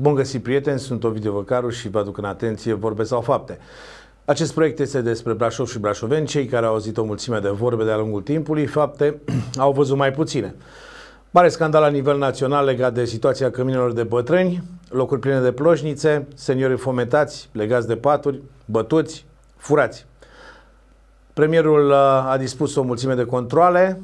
Bun găsit, prieteni, sunt Ovidiu Văcaru și vă aduc în atenție vorbe sau fapte. Acest proiect este despre Brașov și brașoveni, cei care au auzit o mulțime de vorbe de-a lungul timpului, fapte au văzut mai puține. Mare scandal la nivel național legat de situația căminelor de bătrâni, locuri pline de ploșnițe, seniori fometați, legați de paturi, bătuți, furați. Premierul uh, a dispus o mulțime de controle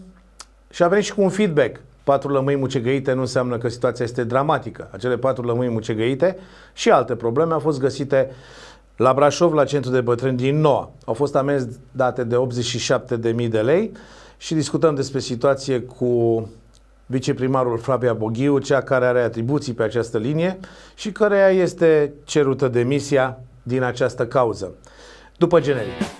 și a venit și cu un feedback patru lămâi mucegăite nu înseamnă că situația este dramatică. Acele patru lămâi mucegăite și alte probleme au fost găsite la Brașov, la centru de bătrâni din Noa. Au fost amenzi date de 87.000 de lei și discutăm despre situație cu viceprimarul Flavia Boghiu, cea care are atribuții pe această linie și care este cerută demisia din această cauză. După generic.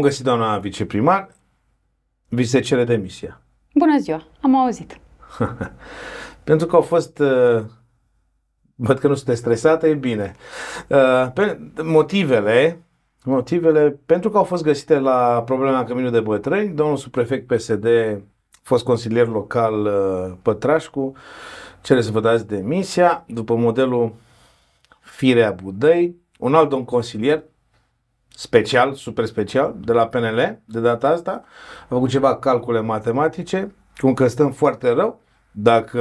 Bun găsit, doamna viceprimar. Vi se cere demisia. Bună ziua, am auzit. Pentru că au fost... Uh, văd că nu sunteți stresată, e bine. Uh, pe, motivele, motivele, pentru că au fost găsite la problema Căminul de Bătrâni, domnul subprefect PSD, fost consilier local uh, Pătrașcu, cere să vă dați demisia, după modelul Firea Budăi, un alt domn consilier, special, super special, de la PNL, de data asta. Am făcut ceva calcule matematice, cum că stăm foarte rău. Dacă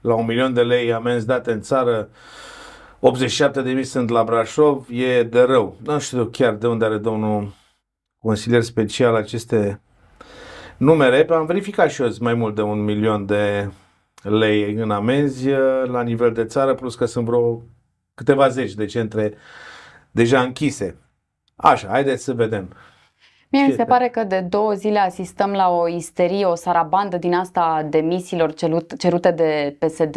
la un milion de lei amenzi date în țară, 87 de mii sunt la Brașov, e de rău. Nu știu chiar de unde are domnul consilier special aceste numere. Am verificat și eu mai mult de un milion de lei în amenzi la nivel de țară, plus că sunt vreo câteva zeci de centre deja închise. Așa, haideți să vedem. Mie mi se pare că de două zile asistăm la o isterie, o sarabandă din asta demisiilor cerute de PSD.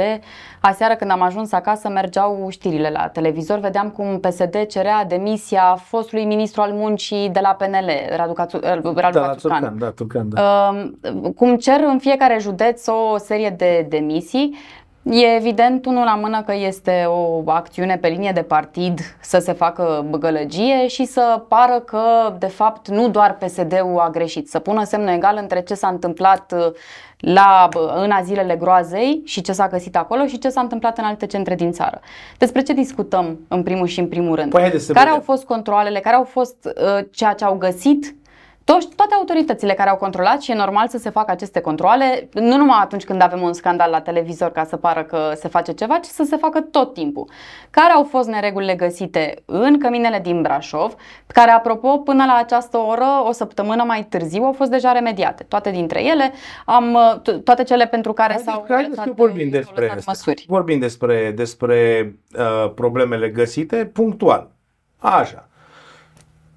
Aseară când am ajuns acasă mergeau știrile la televizor, vedeam cum PSD cerea demisia fostului ministru al muncii de la PNL, Radu, Cațu, Radu da, Turcan. Da, Turcan, da. Uh, cum cer în fiecare județ o serie de demisii. E evident unul la mână că este o acțiune pe linie de partid să se facă băgălăgie și să pară că de fapt nu doar PSD-ul a greșit, să pună semnul egal între ce s-a întâmplat uh, la, în azilele groazei și ce s-a găsit acolo și ce s-a întâmplat în alte centre din țară. Despre ce discutăm în primul și în primul rând? Păi, care vedem. au fost controlele, care au fost uh, ceea ce au găsit toți, toate autoritățile care au controlat și e normal să se facă aceste controle, nu numai atunci când avem un scandal la televizor ca să pară că se face ceva, ci să se facă tot timpul. Care au fost neregulile găsite în căminele din Brașov, care, apropo, până la această oră, o săptămână mai târziu, au fost deja remediate. Toate dintre ele, am, toate cele pentru care Haideți, s-au haideți că vorbim despre asta. măsuri. Vorbim despre, despre uh, problemele găsite punctual. Așa.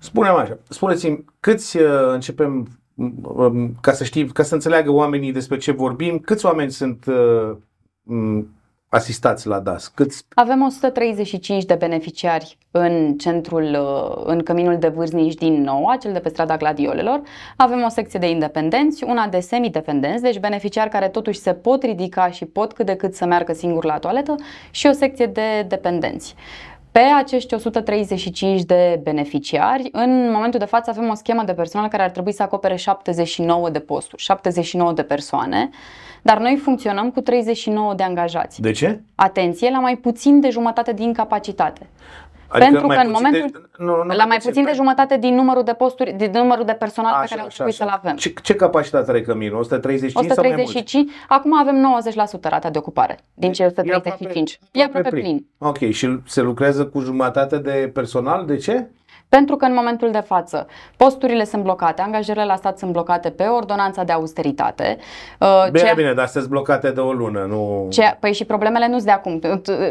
Spune-mi așa, spuneți-mi, câți uh, începem, um, ca să știm, ca să înțeleagă oamenii despre ce vorbim, câți oameni sunt uh, asistați la DAS? Câți... Avem 135 de beneficiari în centrul, uh, în căminul de vârstnici din nou, cel de pe strada Gladiolelor. Avem o secție de independenți, una de semidependenți, deci beneficiari care totuși se pot ridica și pot cât de cât să meargă singur la toaletă și o secție de dependenți. Pe acești 135 de beneficiari, în momentul de față avem o schemă de personal care ar trebui să acopere 79 de posturi, 79 de persoane, dar noi funcționăm cu 39 de angajați. De ce? Atenție, la mai puțin de jumătate din capacitate. Adică Pentru că în momentul de, nu, nu, la mai puțin de jumătate din numărul de posturi, din numărul de personal așa, pe care au trebuit să-l avem. Ce, ce capacitate are Căminul? 135, 135 sau mai mult? Acum avem 90% rata de ocupare din cei 135. E aproape, e aproape plin. plin. Ok, și se lucrează cu jumătate de personal? De ce? Pentru că în momentul de față posturile sunt blocate, angajările la stat sunt blocate pe ordonanța de austeritate. Uh, bine, ceea... bine, dar sunt blocate de o lună, nu... Ceea... Păi și problemele nu sunt de acum.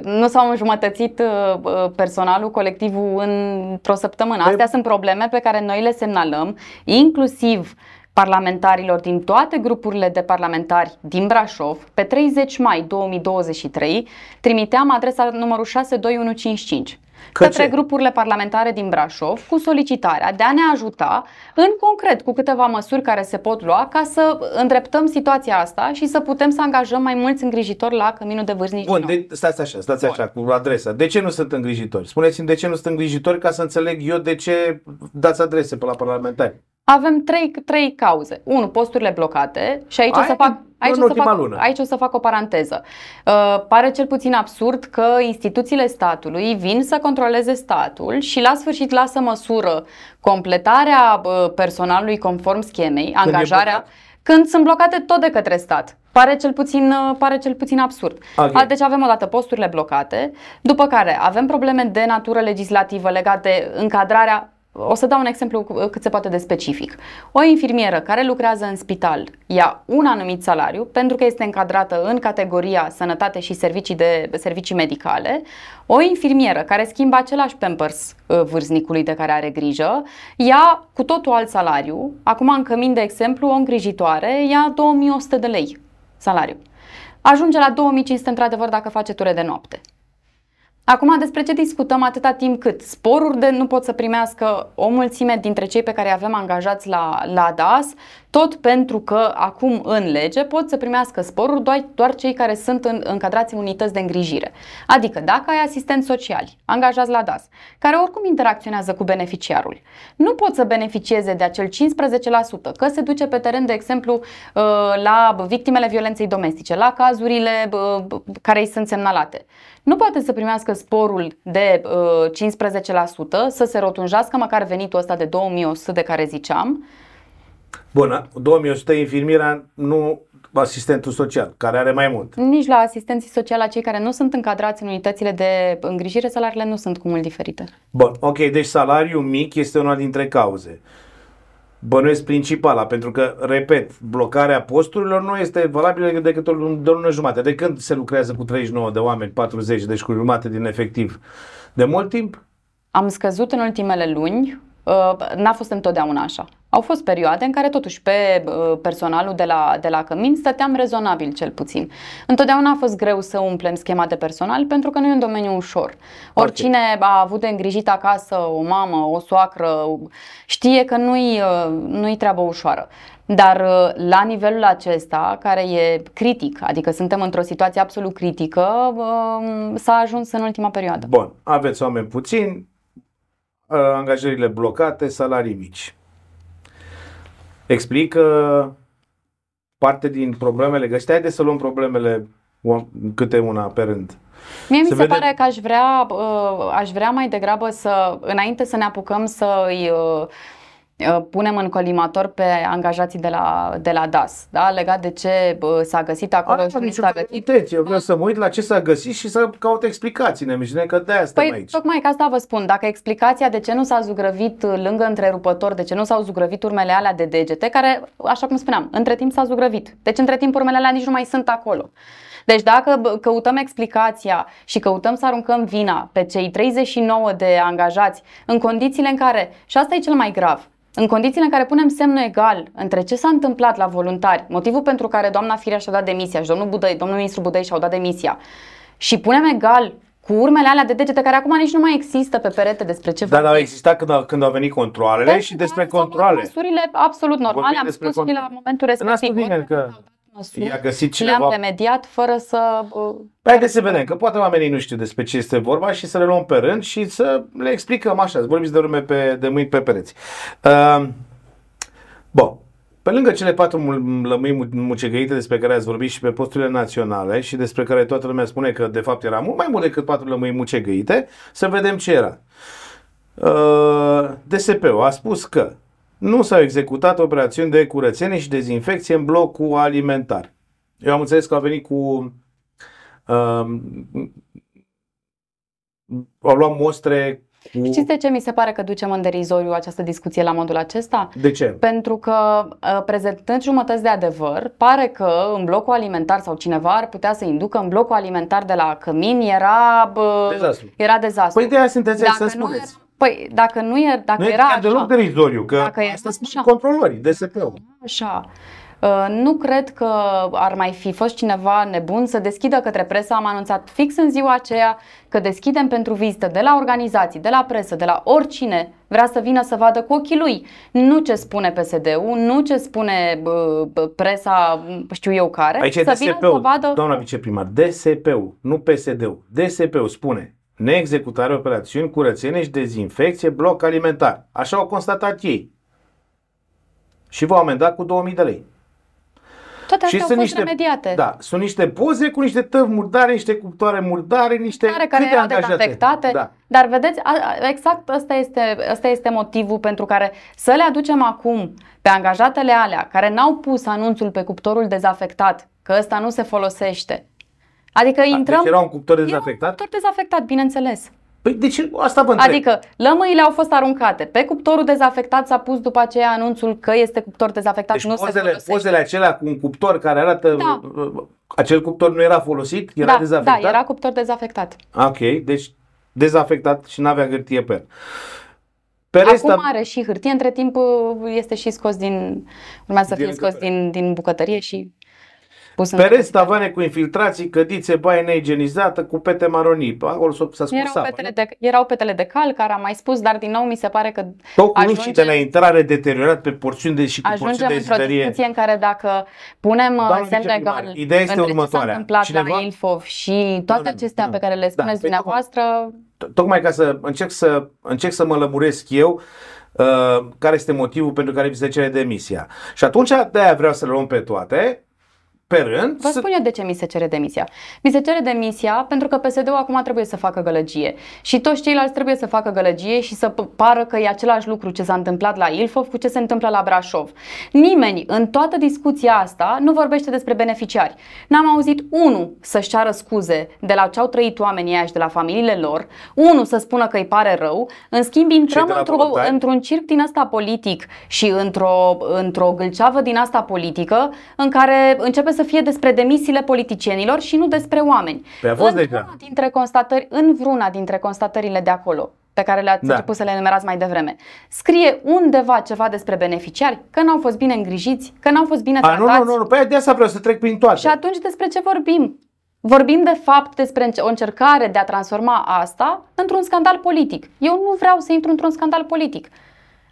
Nu s-au înjumătățit uh, uh, personalul, colectivul într-o săptămână. Păi- Astea sunt probleme pe care noi le semnalăm, inclusiv parlamentarilor din toate grupurile de parlamentari din Brașov, pe 30 mai 2023, trimiteam adresa numărul 62155 Că către ce? grupurile parlamentare din Brașov cu solicitarea de a ne ajuta în concret cu câteva măsuri care se pot lua ca să îndreptăm situația asta și să putem să angajăm mai mulți îngrijitori la căminul de vârstnici. Bun, din nou. de, stați așa, stați așa, cu adresa. De ce nu sunt îngrijitori? Spuneți-mi de ce nu sunt îngrijitori ca să înțeleg eu de ce dați adrese pe la parlamentari. Avem trei, trei cauze. Unu, posturile blocate și aici o Aia să fac, e aici în o să ultima fac, lună. aici o să fac o paranteză. Uh, pare cel puțin absurd că instituțiile statului vin să controleze statul și la sfârșit lasă măsură completarea uh, personalului conform schemei, e angajarea, blocat. când sunt blocate tot de către stat. Pare cel puțin, uh, pare cel puțin absurd. Ok. A, Deci avem odată posturile blocate, după care avem probleme de natură legislativă legate de încadrarea o să dau un exemplu cu- cât se poate de specific. O infirmieră care lucrează în spital ia un anumit salariu pentru că este încadrată în categoria sănătate și servicii, de, servicii medicale. O infirmieră care schimbă același pampers uh, vârstnicului de care are grijă ia cu totul alt salariu. Acum, în cămin, de exemplu, o îngrijitoare ia 2100 de lei salariu. Ajunge la 2500 într-adevăr dacă face ture de noapte. Acum, despre ce discutăm atâta timp cât sporuri de nu pot să primească o mulțime dintre cei pe care îi avem angajați la, la DAS, tot pentru că acum în lege pot să primească sporuri doar, doar cei care sunt în, încadrați în unități de îngrijire. Adică dacă ai asistenți sociali angajați la DAS, care oricum interacționează cu beneficiarul, nu pot să beneficieze de acel 15% că se duce pe teren, de exemplu, uh, la victimele violenței domestice, la cazurile uh, care îi sunt semnalate nu poate să primească sporul de uh, 15%, să se rotunjească măcar venitul ăsta de 2100 de care ziceam, Bun, 2100 infirmiera, nu asistentul social, care are mai mult. nici la asistenții sociali, la cei care nu sunt încadrați în unitățile de îngrijire, salariile nu sunt cu mult diferite. Bun, ok, deci salariul mic este una dintre cauze. Bănuiesc principala, pentru că, repet, blocarea posturilor nu este valabilă decât o lună, de o lună jumate. De când se lucrează cu 39 de oameni, 40, deci cu jumate din efectiv? De mult timp? Am scăzut în ultimele luni, uh, n-a fost întotdeauna așa. Au fost perioade în care totuși pe uh, personalul de la, de la Cămin stăteam rezonabil cel puțin. Întotdeauna a fost greu să umplem schema de personal pentru că nu e un domeniu ușor. Oricine a avut de îngrijit acasă o mamă, o soacră, știe că nu-i, uh, nu-i treabă ușoară. Dar uh, la nivelul acesta, care e critic, adică suntem într-o situație absolut critică, uh, s-a ajuns în ultima perioadă. Bun, aveți oameni puțini, uh, angajările blocate, salarii mici. Explică parte din problemele găsite. Haideți să luăm problemele o- câte una pe rând. Mie mi Se se, vede- pare că aș vrea, uh, aș vrea mai degrabă să, înainte să ne apucăm să îi uh, uh, punem în colimator pe angajații de la, de la DAS, da? legat de ce uh, s-a găsit acolo Are și nu nicio s-a găsit. intenție. Eu vreau să mă uit la ce s-a găsit și să caut explicații în emisiune, că de-aia stăm Păi aici. tocmai că asta vă spun, dacă explicația de ce nu s-a zugrăvit uh, lângă întrerupător, de ce nu s-au zugrăvit urmele alea de degete, care, așa cum spuneam, între timp s-a zugrăvit. Deci între timp urmele alea nici nu mai sunt acolo. Deci dacă bă, căutăm explicația și căutăm să aruncăm vina pe cei 39 de angajați în condițiile în care, și asta e cel mai grav, în condițiile în care punem semnul egal între ce s-a întâmplat la voluntari, motivul pentru care doamna Firea și-a dat demisia și domnul, Budăi, domnul ministru Budăi și-au dat demisia, și punem egal cu urmele alea de degete care acum nici nu mai există pe perete despre ce Dar au vorbim. existat când au, când au venit controlele Deci, și despre s-au luat controle. Măsurile absolut normale, Vorbim am despre spus și con- la momentul N-a spus respectiv. nimeni Orice că s-au dat măsuri, I-a găsit le-am cineva. remediat fără să... uh, Păi haideți să vedem, că poate oamenii nu știu despre ce este vorba și să le luăm pe rând și să le explicăm așa, să vorbiți de lume pe, de mâini pe pereți. Uh, bun. Pe lângă cele patru mul- lămâi mu- mucegăite despre care ați vorbit și pe posturile naționale și despre care toată lumea spune că de fapt era mult mai mult decât patru lămâi mucegăite, să vedem ce era. Uh, DSP-ul a spus că nu s-au executat operațiuni de curățenie și dezinfecție în blocul alimentar. Eu am înțeles că au venit cu um, au luat mostre cu... Știți de ce mi se pare că ducem în derizoriu această discuție la modul acesta? De ce? Pentru că, uh, prezentând jumătăți de adevăr, pare că în blocul alimentar sau cineva ar putea să inducă în blocul alimentar de la Cămin era, bă, Dezastru. era dezastru. Păi de aia sunteți aici Dacă să nu spuneți. era- Păi, dacă nu, e, dacă nu era e așa, deloc derizoriu, că Dacă era asta spun așa. controlorii, DSP-ul. așa, uh, nu cred că ar mai fi fost cineva nebun să deschidă către presă. Am anunțat fix în ziua aceea că deschidem pentru vizită de la organizații, de la presă, de la oricine vrea să vină să vadă cu ochii lui. Nu ce spune PSD-ul, nu ce spune bă, bă, presa, știu eu care, Aici e să vină să DSP-ul, vadă... doamna viceprimar, DSP-ul, nu PSD-ul. DSP-ul spune neexecutare operațiuni, curățenie și dezinfecție, bloc alimentar. Așa au constatat ei. Și v-au amendat cu 2000 de lei. Toate astea și au sunt fost niște, remediate. Da, sunt niște poze cu niște tăvi murdare, niște cuptoare murdare, niște care, care câte erau angajate? dezafectate. Da. Dar vedeți, a- a- exact ăsta este, ăsta este motivul pentru care să le aducem acum pe angajatele alea care n-au pus anunțul pe cuptorul dezafectat, că ăsta nu se folosește. Adică intrăm... Deci era un cuptor Era un dezafectat? cuptor dezafectat, bineînțeles. Păi de ce? Asta vă întreb. Adică lămâile au fost aruncate. Pe cuptorul dezafectat s-a pus după aceea anunțul că este cuptor dezafectat, Deci nu se pozele, folosește. pozele acelea cu un cuptor care arată... Da. Acel cuptor nu era folosit? Era da, dezafectat? da, era cuptor dezafectat. Ok, deci dezafectat și n-avea hârtie pe el. Pe Acum rest, are și hârtie, între timp uh, este și scos din, urmează să Din fie scos încăpere. din, din bucătărie și pus în pe rest tavane cu infiltrații, cădițe, baie neigienizată, cu pete maronii. Pe Acolo s-a s-a scurs erau apa, petele, nu? de, erau petele de cal, care am mai spus, dar din nou mi se pare că Tocul ajunge- și de la intrare deteriorat pe porțiuni de și cu ajungem porțiuni de într-o izbărie. discuție în care dacă punem uh, Doamnă semn viceprimar, legal ideea este între ce s-a următoarea. întâmplat Cineva- la Ilfov și toate Nu, nu, acestea nu. pe care le spuneți păi dumneavoastră, Tocmai ca să încerc să, încerc să mă lămuresc eu uh, care este motivul pentru care vi se cere demisia. Și atunci de-aia vreau să le luăm pe toate, pe rând. Vă să- spun eu de ce mi se cere demisia. Mi se cere demisia pentru că PSD-ul acum trebuie să facă gălăgie și toți ceilalți trebuie să facă gălăgie și să p- pară că e același lucru ce s-a întâmplat la Ilfov cu ce se întâmplă la Brașov. Nimeni în toată discuția asta nu vorbește despre beneficiari. N-am auzit unul să-și ceară scuze de la ce au trăit oamenii ăia și de la familiile lor, unul să spună că îi pare rău, în schimb intrăm de la într-o, voluntari? într-un circ din asta politic și într-o, într-o gâlceavă din asta politică în care începe să fie despre demisiile politicienilor și nu despre oameni. Păi a fost în deja. vreuna dintre constatări, în vreuna dintre constatările de acolo pe care le-ați Da. început să le enumerați mai devreme. Scrie undeva ceva despre beneficiari, că n-au fost bine îngrijiți, că n-au fost bine A, nu, tratați. nu, nu, nu, pe de asta vreau să trec prin toate. Și atunci despre ce vorbim? Vorbim de fapt despre înce- o încercare de a transforma asta într-un scandal politic. Eu nu vreau să intru într-un scandal politic.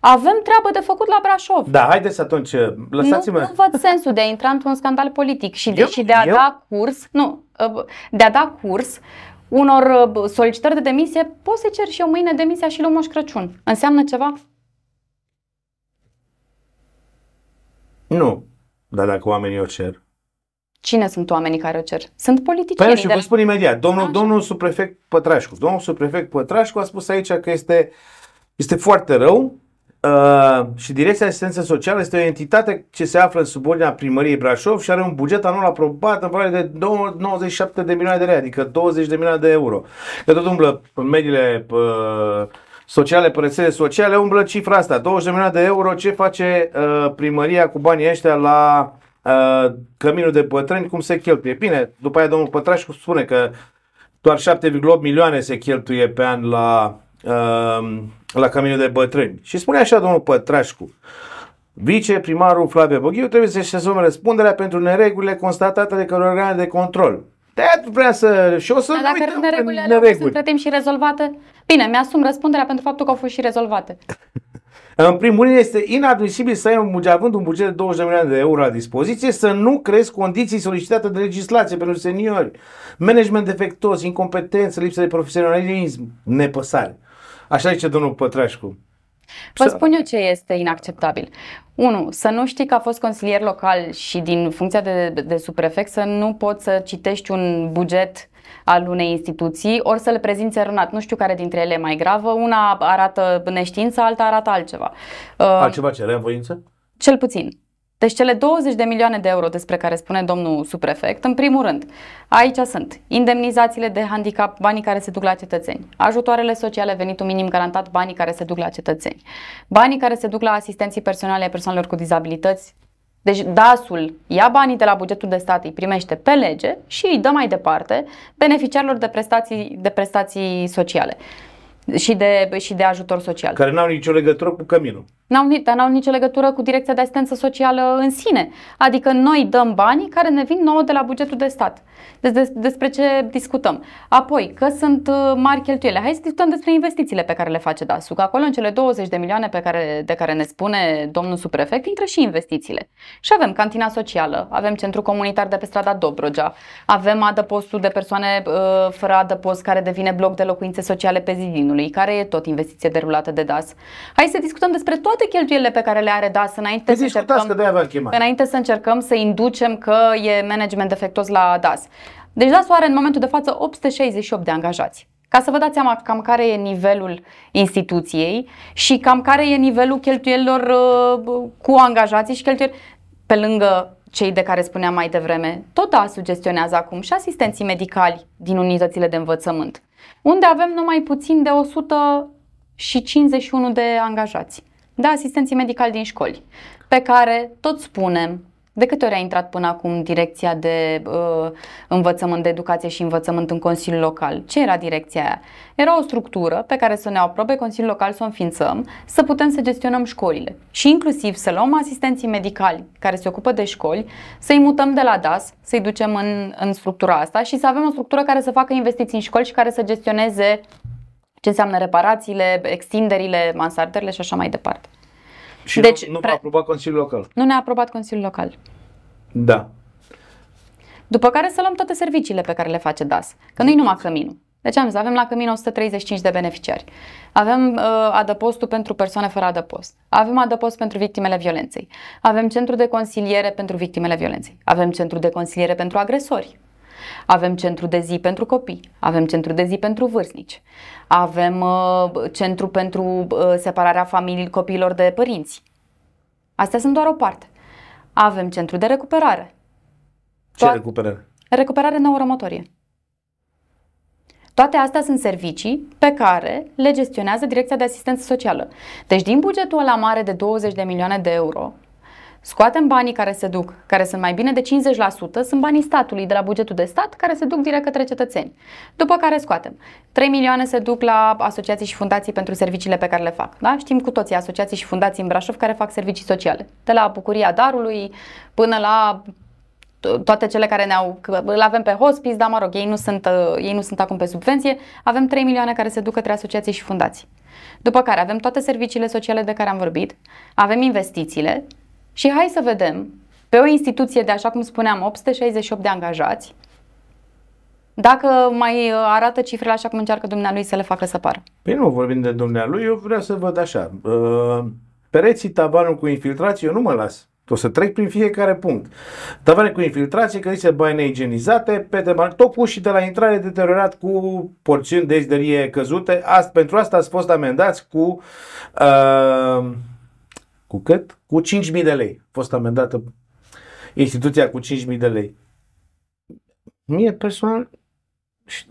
Avem treabă de făcut la Brașov. Da, haideți atunci, lăsați-mă. Nu, nu văd sensul de a intra într-un scandal politic și de, Eu- și de a eu- da curs, nu, uh, de a da curs unor uh, solicitări de demisie, pot să cer și eu mâine demisia și lui Moș Crăciun. Înseamnă ceva? Nu. Dar dacă oamenii o cer. Cine sunt oamenii care o cer? Sunt Păi politicienii nu știu, de vă la... spun imediat. Domnul, Așa. domnul subprefect Pătrașcu. Domnul subprefect Pătrașcu a spus aici că este, este foarte rău uh, și Direcția de Asistență Socială este o entitate ce se află în subordinea primăriei Brașov și are un buget anual aprobat în valoare de 2 97 de milioane de lei, adică 20 de milioane de euro. Că tot umblă în mediile uh, sociale, pe rețele sociale, umblă cifra asta, 20 de milioane de euro, ce face uh, primăria cu banii ăștia la uh, căminul de bătrâni, cum se cheltuie. Bine, după aia domnul Pătrașcu spune că doar 7,8 milioane se cheltuie pe an la, uh, la căminul de bătrâni. Și spune așa domnul Pătrașcu, viceprimarul Flavia Boghiu trebuie să-și asume răspunderea pentru neregulile constatate de către organe de control. De-aia vrea să... Și o să Dar nu dacă uităm neregulile în alea au fost nereguli. între timp și rezolvate, bine, mi-asum răspunderea pentru faptul că au fost și rezolvate. În primul rând, este inadmisibil să ai un buget, având un buget de 20 de milioane de euro la dispoziție, să nu crezi condiții solicitate de legislație pentru seniori. Management defectuos, incompetență, lipsă de profesionalism, nepăsare. Așa zice domnul Pătrașcu. Vă Să- spun eu ce este inacceptabil. Unu, să nu știi că a fost consilier local și din funcția de, de subprefect să nu poți să citești un buget al unei instituții, ori să le prezinți erronat. Nu știu care dintre ele e mai gravă. Una arată neștiință, alta arată altceva. Uh, Altceva ce, reavoință? Cel puțin. Deci cele 20 de milioane de euro despre care spune domnul subprefect, în primul rând, aici sunt indemnizațiile de handicap, banii care se duc la cetățeni, ajutoarele sociale, venitul minim garantat, banii care se duc la cetățeni, banii care se duc la asistenții personale ai persoanelor cu dizabilități. Deci DAS-ul ia banii de la bugetul de stat, îi primește pe lege și îi dă mai departe beneficiarilor de prestații, de prestații sociale. și de, și de ajutor social. Care n-au nicio legătură cu căminul. N-au, ni- dar n-au nicio legătură cu Direcția de Asistență Socială în sine. Adică noi dăm banii care ne vin nouă de la bugetul de stat. Deci des, despre ce discutăm. Apoi, că sunt uh, mari cheltuiele. Hai să discutăm despre investițiile pe care le face DASU. Că acolo în cele 20 de milioane pe care, de care ne spune domnul subprefect, intră și investițiile. Și avem cantina socială, avem centru comunitar de pe strada Dobrogea, avem adăpostul de persoane uh, fără adăpost care devine bloc de locuințe sociale pe Zidinului, care e tot investiție derulată de DAS. Hai să discutăm despre toate cheltuielile pe care le are DAS înainte Păi să discutați că încercăm, de-aia v-am chemat. înainte să încercăm să inducem că e management defectos la DAS. Deci DAS are în momentul de față 868 de angajați. Ca să vă dați seama cam care e nivelul instituției și cam care e nivelul cheltuielilor uh, cu angajații și cheltuieli pe lângă cei de care spuneam mai devreme. Tot da sugestionează acum și asistenții medicali din unitățile de învățământ, unde avem numai puțin de 151 de angajați. Da, asistenții medicali din școli, pe care tot spunem de câte ori a intrat până acum direcția de uh, învățământ, de educație și învățământ în Consiliul Local? Ce era direcția aia? Era o structură pe care să ne aprobe Consiliul Local să o înființăm, să putem să gestionăm școlile și inclusiv să luăm asistenții medicali care se ocupă de școli, să-i mutăm de la DAS, să-i ducem în, în structura asta și să avem o structură care să facă investiții în școli și care să gestioneze ce înseamnă reparațiile, extinderile, mansardările și așa mai departe. Și Deci, nu, nu pre- v-a aprobat Consiliul Local. Nu ne-a aprobat Consiliul Local. Da. După care să luăm toate serviciile pe care le face DAS. Că nu-i numai căminul. Deci am zis, avem la cămin 135 de beneficiari. Avem uh, adăpostul pentru persoane fără adăpost. Avem adăpost pentru victimele violenței. Avem centru de consiliere pentru victimele violenței. Avem centru de consiliere pentru agresori. Avem centru de zi pentru copii, avem centru de zi pentru vârstnici, avem uh, centru pentru uh, separarea familiei copiilor de părinți. Astea sunt doar o parte. Avem centru de recuperare, Ce Toat- recuperare? recuperare neuromotorie. Toate astea sunt servicii pe care le gestionează Direcția de Asistență Socială. Deci din bugetul ăla mare de 20 de milioane de euro, scoatem banii care se duc, care sunt mai bine de 50%, sunt banii statului de la bugetul de stat care se duc direct către cetățeni. După care scoatem. 3 milioane se duc la asociații și fundații pentru serviciile pe care le fac. Da? Știm cu toții asociații și fundații în Brașov care fac servicii sociale. De la Bucuria Darului până la to- toate cele care ne-au, că îl avem pe hospice, dar mă rog, ei nu, sunt, uh, ei nu sunt acum pe subvenție, avem 3 milioane care se duc către asociații și fundații. După care avem toate serviciile sociale de care am vorbit, avem investițiile și hai să vedem pe o instituție de, așa cum spuneam, 868 de angajați, dacă mai uh, arată cifrele așa cum încearcă dumnealui să le facă să pară. Păi nu vorbim de dumnealui, eu vreau să văd așa. Uh, pereții, tavanul cu infiltrație, eu nu mă las. O să trec prin fiecare punct. Tavane cu infiltrație, cărițe baie neigienizate, pete mari, tot cu și de la intrare deteriorat cu porțiuni de izderie căzute. Ast, pentru asta ați fost amendați cu uh, cu cât? Cu 5.000 de lei. A fost amendată instituția cu 5.000 de lei. Mie personal și-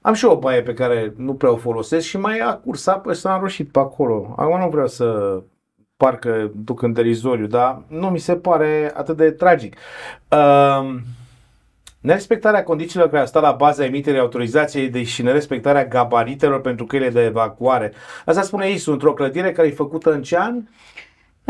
am și o baie pe care nu prea o folosesc și mai a cursat pe s-a înroșit pe acolo. Acum nu vreau să parcă duc în derizoriu, dar nu mi se pare atât de tragic. Um, nerespectarea condițiilor care au stat la baza emiterii autorizației de și nerespectarea gabaritelor pentru căile de evacuare. Asta spune ISU într-o clădire care e făcută în ce an?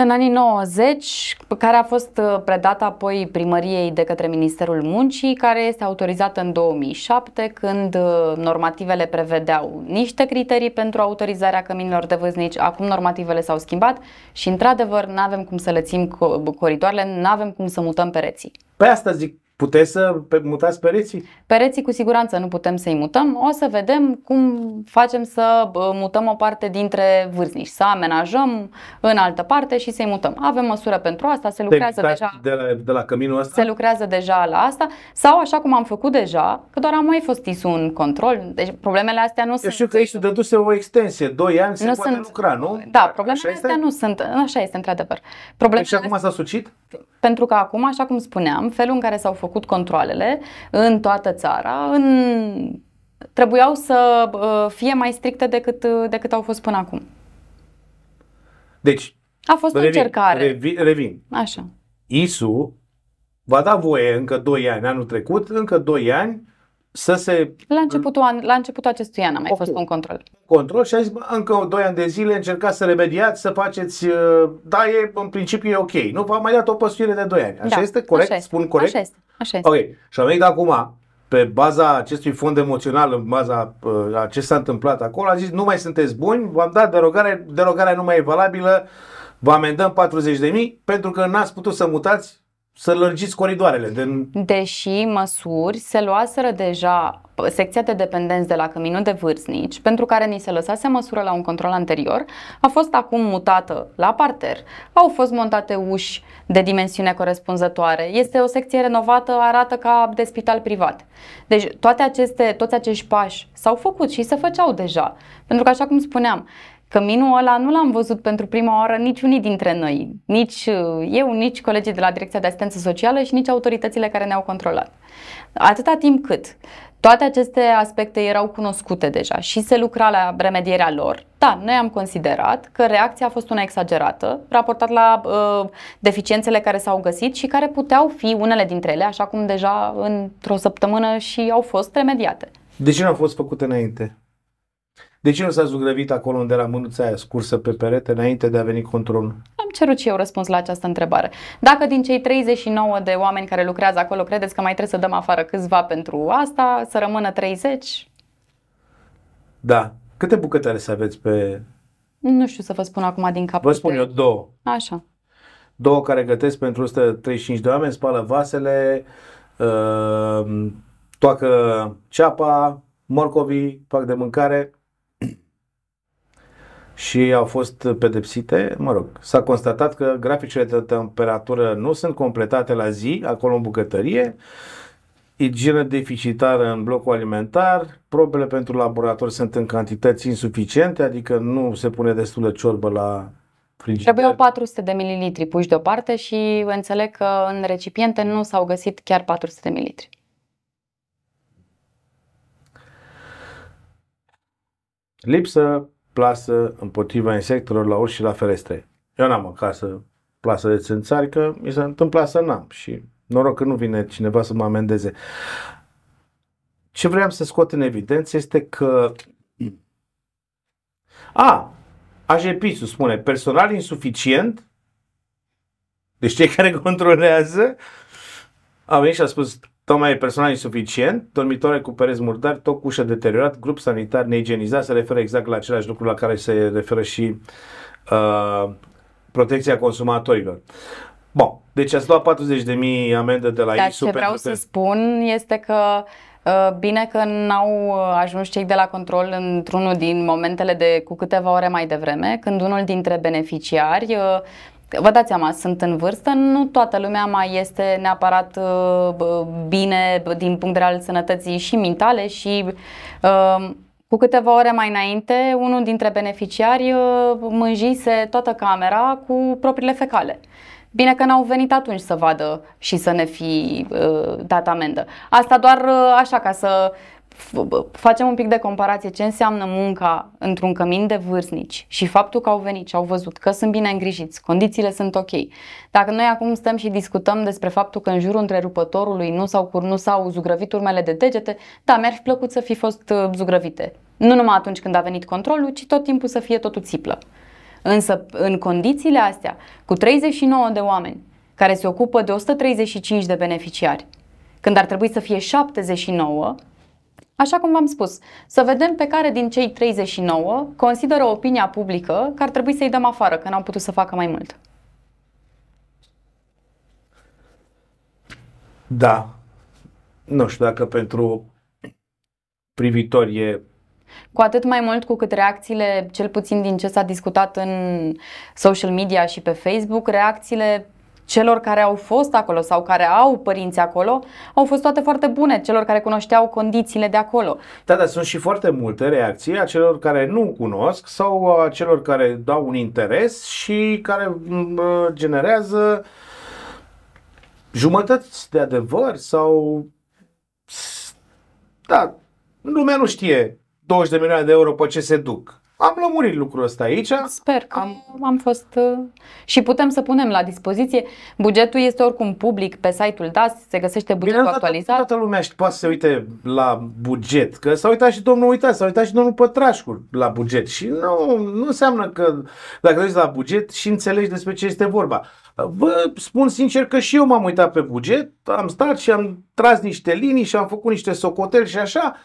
În anii 90, care a fost uh, predată apoi primăriei de către Ministerul Muncii, care este autorizată în 2007, când uh, normativele prevedeau niște criterii pentru autorizarea căminilor de vâznici. Acum normativele s-au schimbat și, într-adevăr, nu avem cum să lățim co- coridoarele, nu avem cum să mutăm pereții. Pe asta zic, puteți să pe- mutați pereții? Pereții cu siguranță nu putem să-i mutăm, o să vedem cum facem să bă, mutăm o parte dintre vârstnici, să amenajăm în altă parte și să-i mutăm. Avem măsură pentru asta, se lucrează de, deja. de, la, de la căminul ăsta? Se lucrează deja la asta sau așa cum am făcut deja, că doar am mai fost ISU un control, deci problemele astea nu Eu sunt... știu că ISU dăduse o extensie, 2 ani se Nu poate sunt- lucra, nu? Da, problemele Așa este? astea nu sunt, așa este într-adevăr. Păi Problemele și acum s-a sucit? Pentru că acum, așa cum spuneam, felul în care s-au făcut controlele în toată țara, în... trebuiau să uh, fie mai stricte decât, uh, decât au fost până acum. Deci, A fost o revin, încercare. revin, revin. Așa. ISU va da voie încă 2 ani, anul trecut, încă 2 ani, să se La începutul, an, la începutul acestui an a mai Ok. fost un control. control și a zis, bă, încă 2 ani de zile încercați să remediați, să faceți, uh, da, e, în principiu e ok. Nu v-am mai dat o păstuire de 2 ani. Așa Da, este? Corect? Așa este. Spun corect? Așa este. Așa este. Ok. Și am venit acum, pe baza acestui fond emoțional, în baza uh, a ce s-a întâmplat acolo, a zis, nu mai sunteți buni, v-am dat derogare, derogarea nu mai e valabilă, vă amendăm 40.000 pentru că n-ați putut să mutați, să lărgiți coridoarele. De... Deși măsuri se luaseră deja p- secția de dependenți de la Căminul de Vârstnici, pentru care ni se lăsase măsură la un control anterior, a fost acum mutată la parter. Au fost montate uși de dimensiune corespunzătoare. Este o secție renovată, arată ca de spital privat. Deci toate aceste, toți acești pași s-au făcut și se făceau deja. Pentru că așa cum spuneam, Căminul ăla nu l-am văzut pentru prima oară niciunii dintre noi, nici uh, eu, nici colegii de la Direcția de Asistență Socială și nici autoritățile care ne-au controlat. Atâta timp cât toate aceste aspecte erau cunoscute deja și se lucra la remedierea lor, da, noi am considerat că reacția a fost una exagerată, raportat la uh, deficiențele care s-au găsit și care puteau fi unele dintre ele, așa cum deja într-o săptămână și au fost remediate. De ce nu a fost făcut înainte? De ce nu s-a zugrăvit acolo unde era mânuța aia scursă pe perete înainte de a veni controlul? Am cerut și eu răspuns la această întrebare. Dacă din cei 39 de oameni care lucrează acolo credeți că mai trebuie să dăm afară câțiva pentru asta, să rămână 30, Da. Câte bucătare să aveți pe... nu știu să vă spun acum din cap. Vă spun eu două. Așa. Două care gătesc pentru 135 de oameni, spală vasele, uh, toacă ceapa, morcovii, fac de mâncare și au fost pedepsite. Mă rog, s-a constatat că graficele de temperatură nu sunt completate la zi, acolo în bucătărie, igienă deficitară în blocul alimentar, probele pentru laborator sunt în cantități insuficiente, adică nu se pune destulă ciorbă la frigider. Trebuiau 400 de mililitri puși deoparte și înțeleg că în recipiente nu s-au găsit chiar 400 de mililitri. Lipsă, plasă împotriva insectelor la uși și la ferestre. Eu n-am acasă plasă de țânțari, că mi se întâmplă să n-am și noroc că nu vine cineva să mă amendeze. Ce vreau să scot în evidență este că a, AJPIS spune personal insuficient, deci cei care controlează, a venit și a spus tocmai e personal insuficient, dormitoare cu pereți murdari, tot cu ușă deteriorat, grup sanitar neigienizat, se referă exact la același lucru la care se referă și uh, protecția consumatorilor. Bun, deci ați luat 40.000 amendă de la Dar ISU ce vreau pentru să că... spun este că uh, bine că n-au uh, ajuns cei de la control într-unul din momentele de cu câteva ore mai devreme, când unul dintre beneficiari uh, Vă dați seama, sunt în vârstă, nu toată lumea mai este neapărat uh, bă, bine bă, din punct de vedere al sănătății și mentale și uh, cu câteva ore mai înainte, unul dintre beneficiari uh, mânjise toată camera cu propriile fecale. Bine că n-au venit atunci să vadă și să ne fi uh, dat amendă. Asta doar uh, așa ca să f- facem un pic de comparație ce înseamnă munca într-un cămin de vârstnici și faptul că au venit și au văzut că sunt bine îngrijiți, condițiile sunt ok. Dacă noi acum stăm și discutăm despre faptul că în jurul întrerupătorului nu s-au, cur- nu s-au zugrăvit urmele de degete, da, mi-ar fi plăcut să fi fost uh, zugrăvite. Nu numai atunci când a venit controlul, ci tot timpul să fie totul țiplă. Însă, în condițiile astea, cu 39 de oameni care se ocupă de 135 de beneficiari, când ar trebui să fie 79, Așa cum v-am spus, să vedem pe care din cei 39 consideră opinia publică că ar trebui să-i dăm afară, că n-au putut să facă mai mult. Da. Nu știu dacă pentru privitori e Cu atât mai mult cu cât reacțiile, cel puțin din ce s-a discutat în social media și pe Facebook, reacțiile celor care au fost acolo sau care au părinți acolo au fost toate foarte bune, celor care cunoșteau condițiile de acolo. Da, dar sunt și foarte multe reacții a celor care nu cunosc sau a celor care dau un interes și care m, generează jumătăți de adevăr sau da, lumea nu știe 20 de milioane de euro pe ce se duc. Am lămurit lucrul ăsta aici. Sper că am, am fost uh, și putem să punem la dispoziție. Bugetul este oricum public pe site-ul DAS, se găsește bugetul Bine, actualizat. Toată lumea și poate să se uite la buget, că s-a uitat și domnul uitat, s-a uitat și domnul Pătrașcu la buget și nu, nu înseamnă că dacă uiți la buget și înțelegi despre ce este vorba. Vă spun sincer că și eu m-am uitat pe buget, am stat și am tras niște linii și am făcut niște socoteli și așa,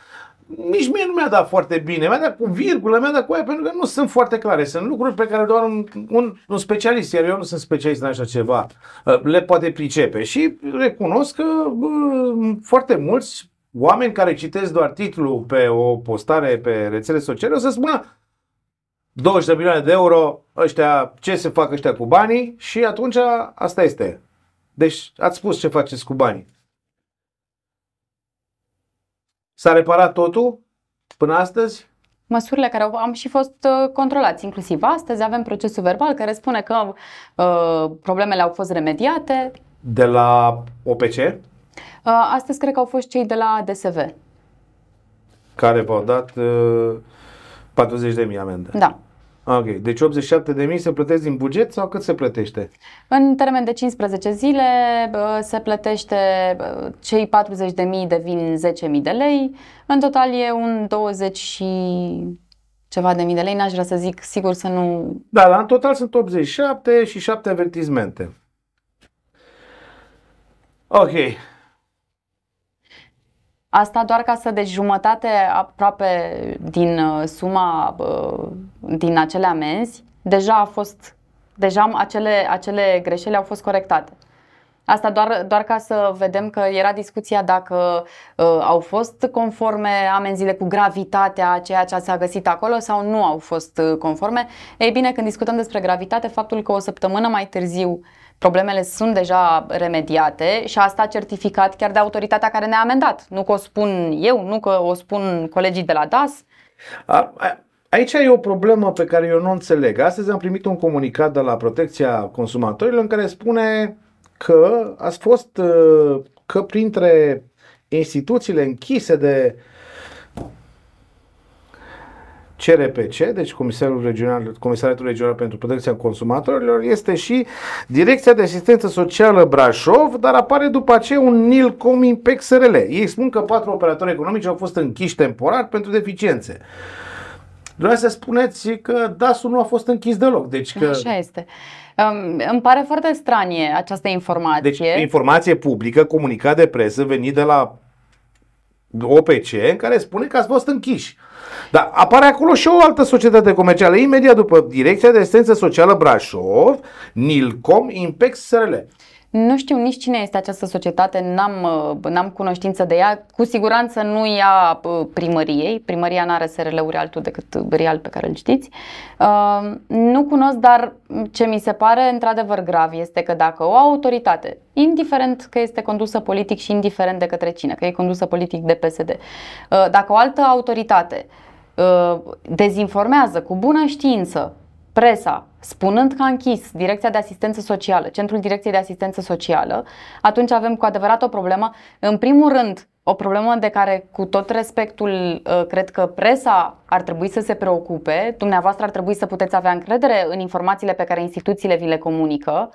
nici mie nu mi-a dat foarte bine. Mi-a dat cu virgulă, mi-a dat cu aia, pentru că nu sunt foarte clare. Sunt lucruri pe care doar un, un, un specialist, iar eu nu sunt specialist în așa ceva, uh, le poate pricepe. Și recunosc că bă, foarte mulți oameni care citesc doar titlul pe o postare pe rețele sociale o să spună 20 de milioane de euro, ăștia, ce se fac ăștia cu banii și atunci asta este. Deci ați spus ce faceți cu banii. S-a reparat totul până astăzi? Măsurile care au am și fost uh, controlați, inclusiv astăzi avem procesul verbal care spune că uh, problemele au fost remediate. De la OPC? Uh, astăzi cred că au fost cei de la DSV. Care v-au dat uh, 40.000 amendă. Da. Ok, deci 87.000 se plătesc din buget sau cât se plătește? În termen de 15 zile uh, se plătește, uh, cei 40.000 devin 10.000 de lei, în total e un 20 și ceva de mii de lei, n-aș vrea să zic, sigur să nu... Da, la în total sunt 87 și 7 avertizmente. Ok. Asta doar ca să, deci jumătate aproape din uh, suma, uh, din acele amenzi, deja a fost, deja acele, acele greșeli au fost corectate. Asta doar, doar ca să vedem că era discuția dacă uh, au fost conforme amenziile cu gravitatea ceea ce s-a găsit acolo sau nu au fost uh, conforme. Ei bine, când discutăm despre gravitate, faptul că o săptămână mai târziu problemele sunt deja remediate și asta certificat chiar de autoritatea care ne-a amendat. Nu că o spun eu, nu că o spun colegii de la DAS. A, a, aici e o problemă pe care eu nu înțeleg. Astăzi am primit un comunicat de la Protecția Consumatorilor în care spune că ați fost, uh, că printre instituțiile închise de CRPC, deci Comisarul Regional, Comisariatul Regional pentru Protecția Consumatorilor, este și Direcția de Asistență Socială Brașov, dar apare după aceea un NILCOM Impex SRL. Ei spun că patru operatori economici au fost închiși temporar pentru deficiențe. Dumneavoastră spuneți că DAS-ul nu a fost închis deloc. Deci că... Așa este. Um, îmi pare foarte stranie această informație. Deci informație publică, comunicat de presă venit de la OPC în care spune că ați fost închiși. Dar apare acolo și o altă societate comercială, imediat după Direcția de Asistență Socială Brașov, Nilcom, Impex SRL. Nu știu nici cine este această societate, n-am, uh, n-am cunoștință de ea. Cu siguranță nu ia uh, primăriei. Primăria nu are SRL-uri altul decât real pe care îl știți. Uh, nu cunosc, dar ce mi se pare într-adevăr grav este că dacă o autoritate, indiferent că este condusă politic și indiferent de către cine, că e condusă politic de PSD, dacă o altă autoritate dezinformează cu bună știință presa, spunând că a închis Direcția de Asistență Socială, Centrul Direcției de Asistență Socială, atunci avem cu adevărat o problemă. În primul rând, o problemă de care, cu tot respectul, uh, cred că presa ar trebui să se preocupe. Dumneavoastră ar trebui să puteți avea încredere în informațiile pe care instituțiile vi le comunică.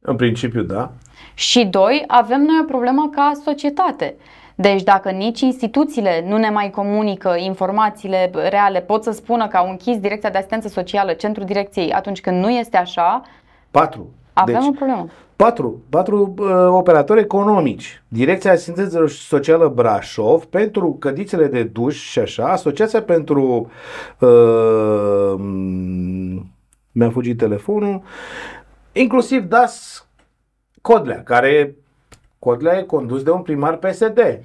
În principiu, da. Și doi, avem noi o problemă ca societate. Deci dacă nici instituțiile nu ne mai comunică informațiile reale, pot să spună că au închis Direcția de Asistență Socială, Centrul Direcției, atunci când nu este așa, Patru. Avem deci, o problemă. Patru, patru uh, operatori economici. Direcția Asistență Socială Brașov pentru cădițele de duș și așa, Asociația pentru uh, mi-a fugit telefonul, inclusiv DAS Codlea, care Codlea e condus de un primar PSD.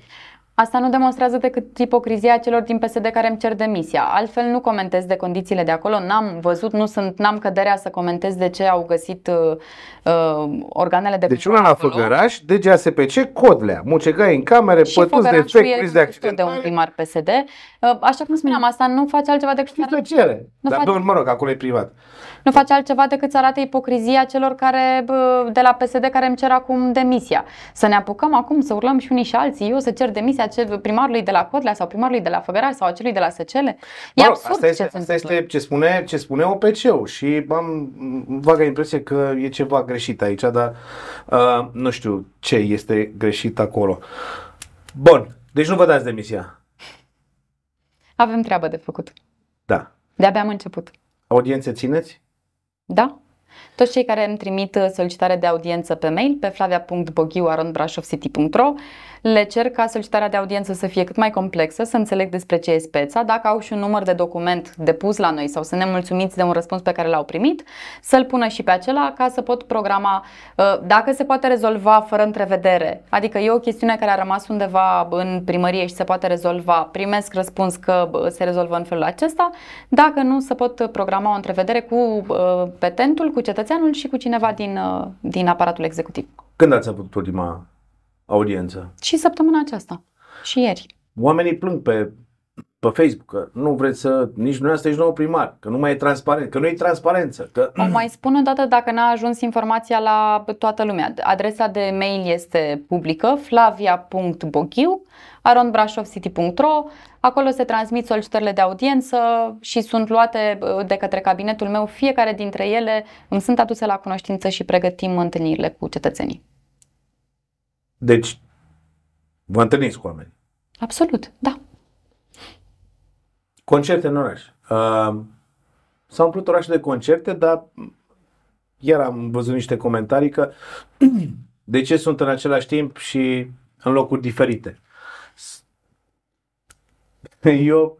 Asta nu demonstrează decât ipocrizia celor din PSD care îmi cer demisia. Altfel nu comentez de condițiile de acolo, n-am văzut, nu sunt, n-am căderea să comentez de ce au găsit uh, uh organele de Deci una la Făgăraș, DGASPC, Codlea, mucegai în camere, și pătuți de efect, de accident. de un primar PSD. Uh, așa cum spuneam, asta nu face altceva decât... Și să cere. Nu Dar, face... mă rog, acolo e privat. Nu face altceva decât să arate ipocrizia celor care, de la PSD care îmi cer acum demisia. Să ne apucăm acum să urlăm și unii și alții, eu să cer demisia acel, primarului de la Codlea sau primarului de la Făgăraș sau acelui de la Săcele. Mă E rog, absurd asta este, ce se asta întâmplă. este ce spune, ce spune OPC-ul și am vaga impresie că e ceva greșit aici, dar uh, nu știu ce este greșit acolo. Bun, deci nu vă dați demisia. Avem treabă de făcut. Da. De-abia am început. Audiențe țineți? Da? Toți cei care îmi trimit uh, solicitare de audiență pe mail pe flavia.boghiu.brașovcity.ro le cer ca solicitarea de audiență să fie cât mai complexă, să înțeleg despre ce e speța, dacă au și un număr de document depus la noi sau să ne mulțumiți de un răspuns pe care l-au primit, să-l pună și pe acela ca să pot programa uh, dacă se poate rezolva fără întrevedere. Adică e o chestiune care a rămas undeva în primărie și se poate rezolva, primesc răspuns că bă, se rezolvă în felul acesta, dacă nu, să pot programa o întrevedere cu uh, petentul, cu cetățeanul și cu cineva din, uh, din aparatul executiv. Când ați avut ultima audiență? Și săptămâna aceasta. Și ieri. Oamenii plâng pe, pe Facebook că nu vreți să, nici dumneavoastră, nici nou primar, că nu mai e transparent, că nu e transparență, că... O mai spun o dată dacă n-a ajuns informația la toată lumea. Adresa de mail este publică, flavia.boghiu, aronbrașovcity.ro Acolo se transmit solicitările de audiență și sunt luate uh, de către cabinetul meu. Fiecare dintre ele îmi sunt aduse la cunoștință și pregătim întâlnirile cu cetățenii. Deci, vă întâlniți cu oameni. Absolut, da. Concerte în oraș. Uh, s-au umplut orașul de concerte, dar iar am văzut niște comentarii că de ce sunt în același timp și în locuri diferite. Eu,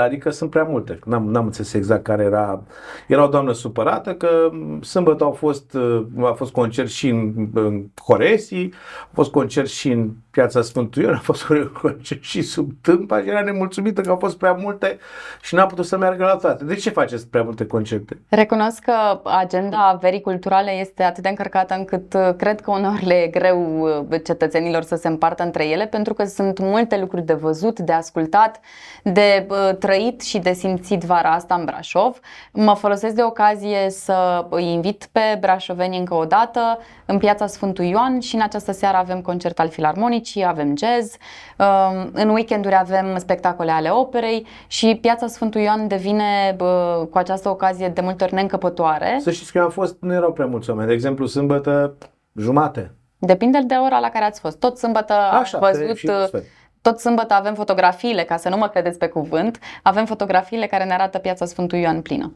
adică sunt prea multe. N-am, n-am înțeles exact care era. Era o doamnă supărată că sâmbătă au fost, a fost concert și în, în Horesii, a fost concert și în Piața Sfântul Ioan, a fost concert și sub Tâmpa și era nemulțumită că au fost prea multe și n-a putut să meargă la toate. De ce faceți prea multe concerte? Recunosc că agenda verii culturale este atât de încărcată încât uh, cred că uneori le e greu uh, cetățenilor să se împartă între ele pentru că sunt multe lucruri de văzut, de ascultat, de uh, trăit și de simțit vara asta în Brașov. Mă folosesc de ocazie să îi invit pe brașoveni încă o dată în piața Sfântul Ioan și în această seară avem concert al Filarmonicii, avem jazz, um, în weekenduri avem spectacole ale operei și piața Sfântul Ioan devine bă, cu această ocazie de multe ori neîncăpătoare. Să știți că eu am fost, nu erau prea mulți oameni. De exemplu, sâmbătă, jumate. Depinde de ora la care ați fost. Tot sâmbătă Așa, am pe- văzut și un sfert. Tot sâmbătă avem fotografiile, ca să nu mă credeți pe cuvânt, avem fotografiile care ne arată piața Sfântul Ioan plină.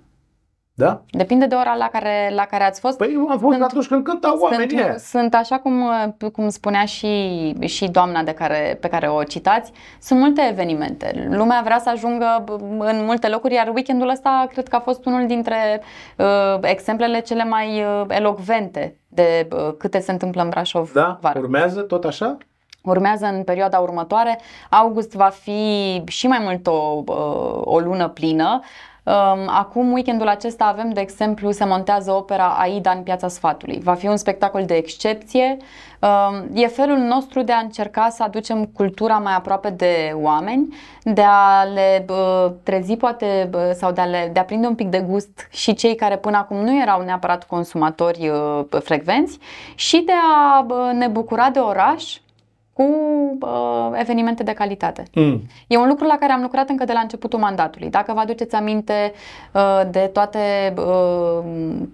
Da? Depinde de ora la care, la care ați fost. Păi eu am fost Sunt- atunci când cântau oamenii sunt, ăia. sunt așa cum, cum spunea și, și doamna de care, pe care o citați, sunt multe evenimente. Lumea vrea să ajungă b- în multe locuri, iar weekendul ăsta cred că a fost unul dintre uh, exemplele cele mai uh, elocvente de uh, câte se întâmplă în Brașov Da? vara. Urmează tot așa? Urmează în perioada următoare. August va fi și mai mult o, uh, o lună plină. Um, Acum, weekendul acesta, avem, de exemplu, se montează opera Aida în Piața Sfatului. Va fi un spectacol de excepție. Um, E felul nostru de a încerca să aducem cultura mai aproape de oameni, de a le bă, trezi poate bă, sau de a, le, de a prinde un pic de gust și cei care până acum nu erau neapărat consumatori uh, frecvenți și de a bă, ne bucura de oraș cu uh, evenimente de calitate. Mm. E un lucru la care am lucrat încă de la începutul mandatului. Dacă vă aduceți aminte uh, de toate uh,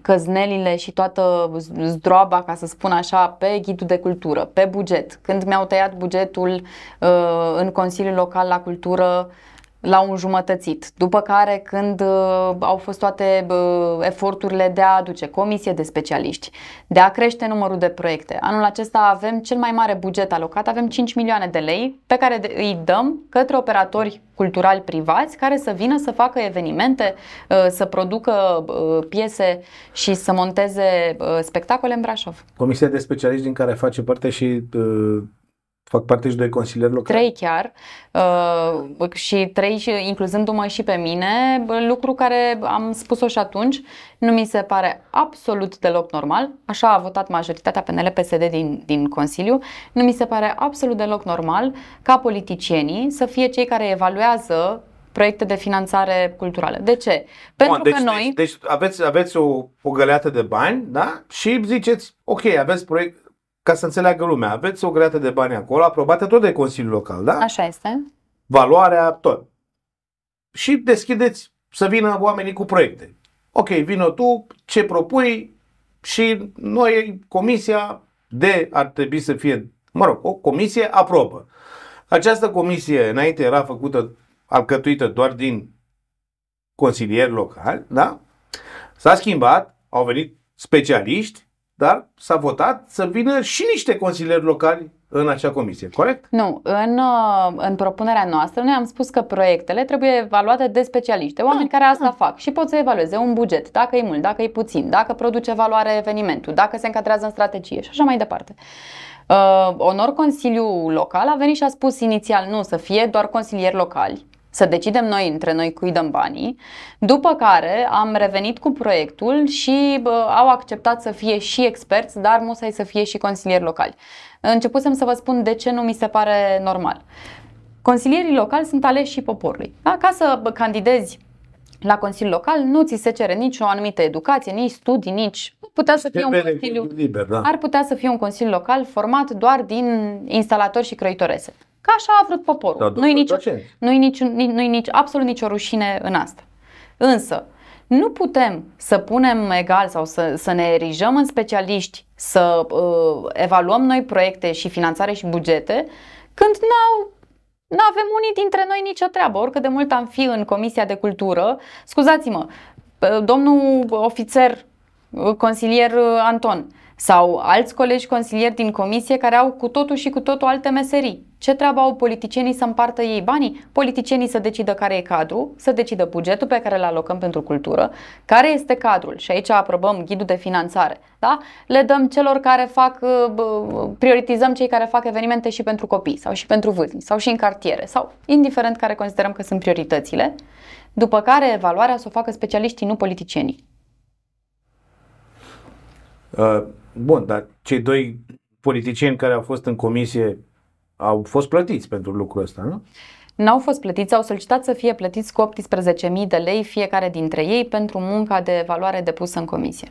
căznelile și toată z- zdroaba, ca să spun așa, pe ghidul de cultură, pe buget, când mi-au tăiat bugetul uh, în Consiliul Local la Cultură la un jumătățit. După care, când uh, au fost toate uh, eforturile de a aduce comisie de specialiști, de a crește numărul de proiecte, anul acesta avem cel mai mare buget alocat, avem 5 milioane de lei pe care de- îi dăm către operatori culturali privați care să vină să facă evenimente, uh, să producă uh, piese și să monteze uh, spectacole în Brașov. Comisia de specialiști din care face parte și uh, fac parte și doi consilieri locali. Trei chiar uh, și trei și incluzându-mă și pe mine, bă, lucru care am spus-o și atunci, nu mi se pare absolut deloc normal, așa a votat majoritatea PNL-PSD din, din Consiliu, nu mi se pare absolut deloc normal ca politicienii să fie cei care evaluează proiecte de finanțare culturală. De ce? Pentru Bun, deci, că noi... Deci, deci aveți, aveți o, o găleată de bani, da? Și ziceți, ok, aveți proiect, ca să înțeleagă lumea, aveți o greată de bani acolo, aprobată tot de Consiliul Local, da? Așa este. Valoarea, tot. Și deschideți să vină oamenii cu proiecte. Ok, vină tu, ce propui și noi, comisia de ar trebui să fie, mă rog, o comisie aprobă. Această comisie înainte era făcută, alcătuită doar din consilieri locali, da? S-a schimbat, au venit specialiști, dar s-a votat să vină și niște consilieri locali în acea comisie, corect? Nu, în, uh, în propunerea noastră noi am spus că proiectele trebuie evaluate de specialiști, de oameni care asta fac și pot să evalueze un buget, dacă e mult, dacă e puțin, dacă produce valoare evenimentul, dacă se încadrează în strategie și așa mai departe. Uh, Onor Consiliul Local a venit și a spus inițial nu să fie doar consilieri locali, să decidem noi între noi cui dăm banii, după care am revenit cu proiectul și bă, au acceptat să fie și experți, dar musai să fie și consilieri locali. Începusem să vă spun de ce nu mi se pare normal. Consilierii locali sunt aleși și poporului. Da? Ca să candidezi la Consiliul Local nu ți se cere nici o anumită educație, nici studii, nici putea să fie un consiliu, liber, da. ar putea să fie un consiliu local format doar din instalatori și croitorese. Ca așa a vrut poporul. Da, nu-i, nici, docenți. nu-i, nici, nu-i nici, absolut nicio rușine în asta. Însă, nu putem să punem egal sau să, să ne erijăm în specialiști, să uh, evaluăm noi proiecte și finanțare și bugete, când n-au nu avem unii dintre noi nicio treabă, oricât de mult am fi în Comisia de Cultură. Scuzați-mă, uh, domnul ofițer, uh, consilier uh, Anton, sau alți colegi consilieri din comisie care au cu totul și cu totul alte meserii. Ce treabă au politicienii să împartă ei banii? Politicienii să decidă care e cadru, să decidă bugetul pe care îl alocăm pentru cultură, care este cadrul și aici aprobăm ghidul de finanțare. Da? Le dăm celor care fac, uh, prioritizăm cei care fac evenimente și pentru copii sau și pentru vârstni sau și în cartiere sau indiferent care considerăm că sunt prioritățile, după care evaluarea să o facă specialiștii, nu politicienii. Uh, bun, dar cei doi politicieni care au fost în comisie au fost plătiți pentru lucrul ăsta, nu? N-au fost plătiți, au solicitat să fie plătiți cu 18.000 de lei fiecare dintre ei pentru munca de evaluare depusă în comisie.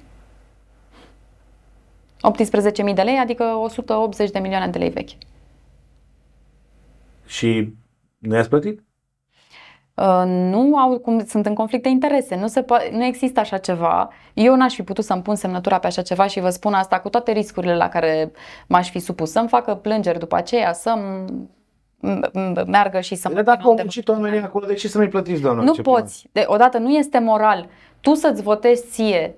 18.000 de lei, adică 180 de milioane de lei vechi. Și nu i-ați plătit? Uh, nu au, cum sunt în conflict de interese, nu, se po- nu există așa ceva. Eu n-aș fi putut să-mi pun semnătura pe așa ceva și vă spun asta cu toate riscurile la care m-aș fi supus. Să-mi facă plângeri după aceea, să-mi m- m- meargă și să Dar dacă au muncit oamenii acolo, de ce să nu-i plătiți, doamna? Nu viceprimară? poți. De, odată nu este moral tu să-ți votezi ție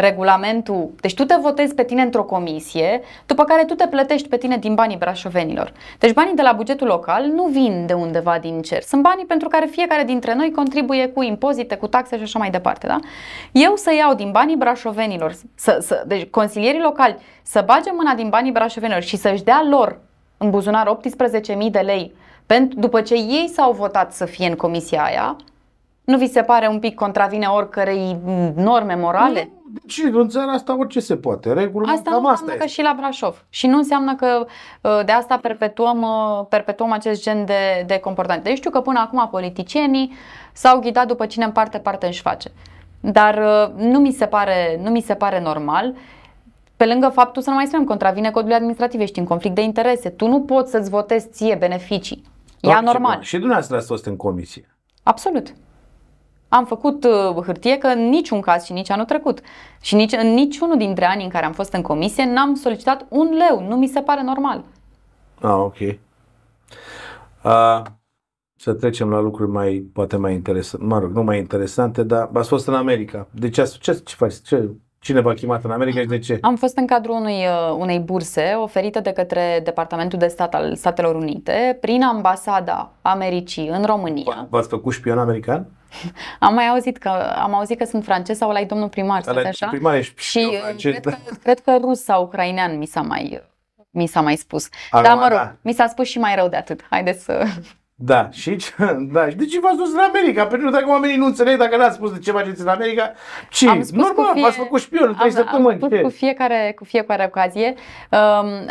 regulamentul, deci tu te votezi pe tine într-o comisie, după care tu te plătești pe tine din banii brașovenilor. Deci banii de la bugetul local nu vin de undeva din cer. Sunt banii pentru care fiecare dintre noi contribuie cu impozite, cu taxe și așa mai departe. Da? Eu să iau din banii brașovenilor, să, să, deci consilierii locali să bage mâna din banii brașovenilor și să-și dea lor în buzunar 18.000 de lei pentru, după ce ei s-au votat să fie în comisia aia, nu vi se pare un pic contravine oricărei norme morale? Deci în țara asta orice se poate. Regula Asta cam nu asta înseamnă că este. și la Brașov. Și nu înseamnă că uh, de asta perpetuăm, uh, perpetuăm acest gen de, de comportamente. Eu știu că până acum politicienii s-au ghidat după cine în parte parte își face. Dar uh, nu mi se pare, nu mi se pare normal. Pe lângă faptul să nu mai spunem, contravine codului administrativ, ești în conflict de interese. Tu nu poți să-ți votezi ție beneficii. E Doamne, ce anormal. bun. Și dumneavoastră ați fost în comisie. Absolut. Am făcut uh, hârtie că în niciun caz și nici anul trecut și nici, în niciunul dintre anii în care am fost în comisie n-am solicitat un leu. Nu mi se pare normal. Ah, ok. Uh, să trecem la lucruri mai, poate mai interesante, mă rog, nu mai interesante, dar ați fost în America. De ce, ați- ce, ce faci? Ce, cine v-a chemat în America și de ce? Am fost în cadrul unui, uh, unei burse oferite de către Departamentul de Stat al Statelor Unite prin ambasada Americii în România. V-ați făcut șpion american? Am mai auzit că am auzit că sunt francez sau la domnul primar, Ăla tot e așa? primar e Și șpion uh, francez, cred da. că, cred că rus sau ucrainean mi s-a mai mi s-a mai spus. Acum, Dar mă rog, da. mi s-a spus și mai rău de atât. Haideți să Da, și ce- da. Și de ce v-ați dus în America? Pentru că dacă oamenii nu înțeleg, dacă n-ați spus de ce faceți în America, ce? Am spus Normal, cu fie- v-ați făcut șpion în trei Am, am săptămâni. spus ce? cu fiecare, cu fiecare ocazie. Um,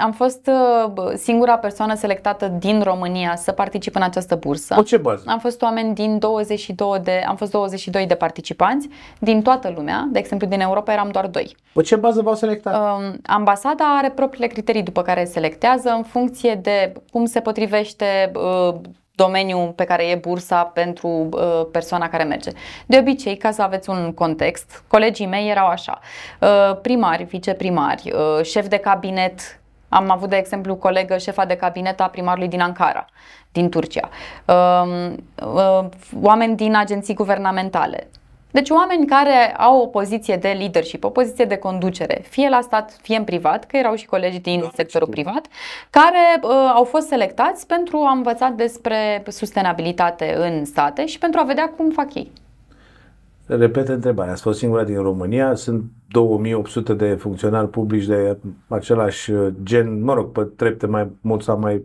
am fost uh, singura persoană selectată din România să particip în această bursă. Pe ce bază? Am fost oameni din 22 de, am fost 22 de participanți din toată lumea, de exemplu din Europa eram doar doi. Pe ce bază v-au selectat? Um, ambasada are propriile criterii după care selectează în funcție de cum se potrivește uh, domeniul pe care e bursa pentru uh, persoana care merge. De obicei, ca să aveți un context, colegii mei erau așa, uh, primari, viceprimari, uh, șef de cabinet, am avut de exemplu colegă șefa de cabinet a primarului din Ankara, din Turcia, uh, uh, oameni din agenții guvernamentale, deci oameni care au o poziție de leadership, o poziție de conducere, fie la stat, fie în privat, că erau și colegi din Da, sectorul știu. privat, care uh, au fost selectați pentru a învăța despre sustenabilitate în state și pentru a vedea cum fac ei. Repet întrebarea. Ați fost singura din România, sunt 2800 de funcționari publici de același uh, gen, mă rog, pe trepte mai mult sau mai...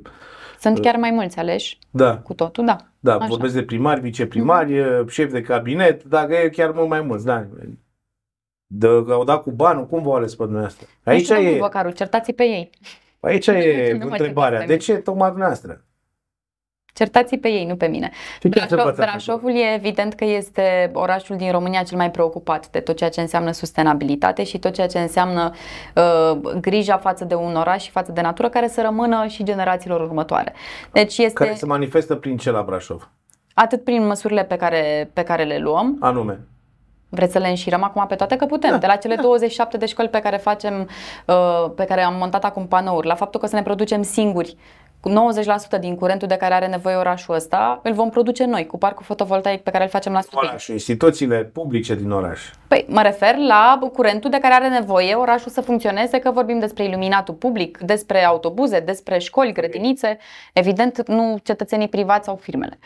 Sunt chiar mai mulți aleși Da, cu totul, da. da, Așa. vorbesc de primari, viceprimari, uh, șef de cabinet, dacă e chiar mult mai mulți, da. De, au dat cu banul, cum v-au ales pe dumneavoastră? Nu Aici știu, domnul e, Văcaru, certați pe ei. aici e Nu mă întrebarea. certați De pe ce tocmai dumneavoastră? Certați pe ei, nu pe mine. Și ce ați Brașov, învățat Brașovul e evident că este orașul din România cel mai preocupat de tot ceea ce înseamnă sustenabilitate și tot ceea ce înseamnă uh, grija față de un oraș și față de natură care să rămână și generațiilor următoare. Deci este Care se manifestă prin ce la Brașov? atât prin măsurile pe care, pe care le luăm, Anume. Vreți să le înșirăm acum pe toate? Că putem. Da, de la cele da. 27 de școli pe care facem, uh, pe care am montat acum panouri, la faptul că să ne producem singuri cu 90% din curentul de care are nevoie orașul ăsta, îl vom produce noi cu parcul fotovoltaic pe care îl facem la Stupic. Orașul, instituțiile publice din oraș. Păi, mă refer la curentul de care are nevoie orașul să funcționeze, că vorbim despre iluminatul public, despre autobuze, despre școli, grădinițe, evident nu cetățenii privați sau firmele.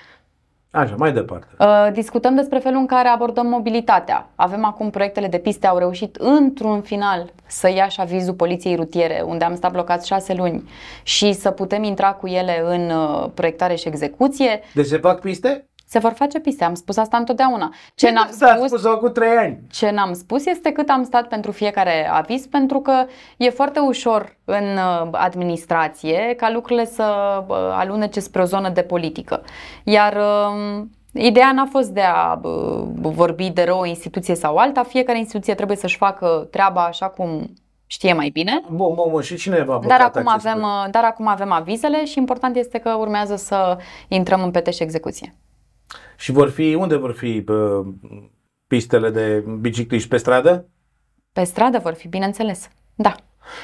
Așa, mai departe. Uh, Discutăm despre felul în care abordăm mobilitatea. Avem acum proiectele de piste, au reușit într-un final să ia și avizul poliției rutiere, unde am stat blocați șase luni și să putem intra cu ele în uh, proiectare și execuție. Deci se fac piste? Se vor face piste, am spus asta întotdeauna. Ce n-am S-a spus, spus acum trei ani. ce n-am spus este cât am stat pentru fiecare aviz, pentru că e foarte ușor în uh, administrație ca lucrurile să uh, alunece spre o zonă de politică. Iar um, Ideea n-a fost de a uh, vorbi de rău o instituție sau alta, fiecare instituție trebuie să-și facă treaba așa cum știe mai bine. Bun, bun, bun. Și cine va Dar acum, avem, uh, dar acum avem avizele și important este că urmează să intrăm în pete și execuție. Și vor fi, unde vor fi bă, pistele de bicicliști? Pe stradă? Pe stradă vor fi, bineînțeles. Da.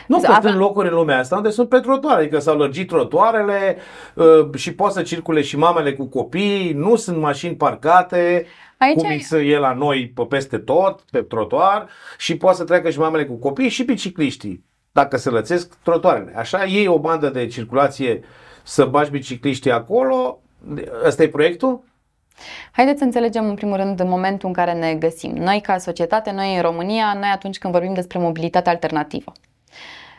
Nu, că Avem- sunt locuri în lumea asta unde sunt pe trotuare, adică s-au lărgit trotuarele uh, și pot să circule și mamele cu copii, nu sunt mașini parcate, Aici cum e- e e la noi pe peste tot, pe trotuar, și poate să treacă și mamele cu copii și bicicliștii, dacă se lățesc trotuarele. Așa, iei o bandă de circulație să bagi bicicliștii acolo, ăsta e proiectul? Haideți să înțelegem în primul rând în momentul în care ne găsim. Noi ca societate, noi în România, noi atunci când vorbim despre mobilitate alternativă.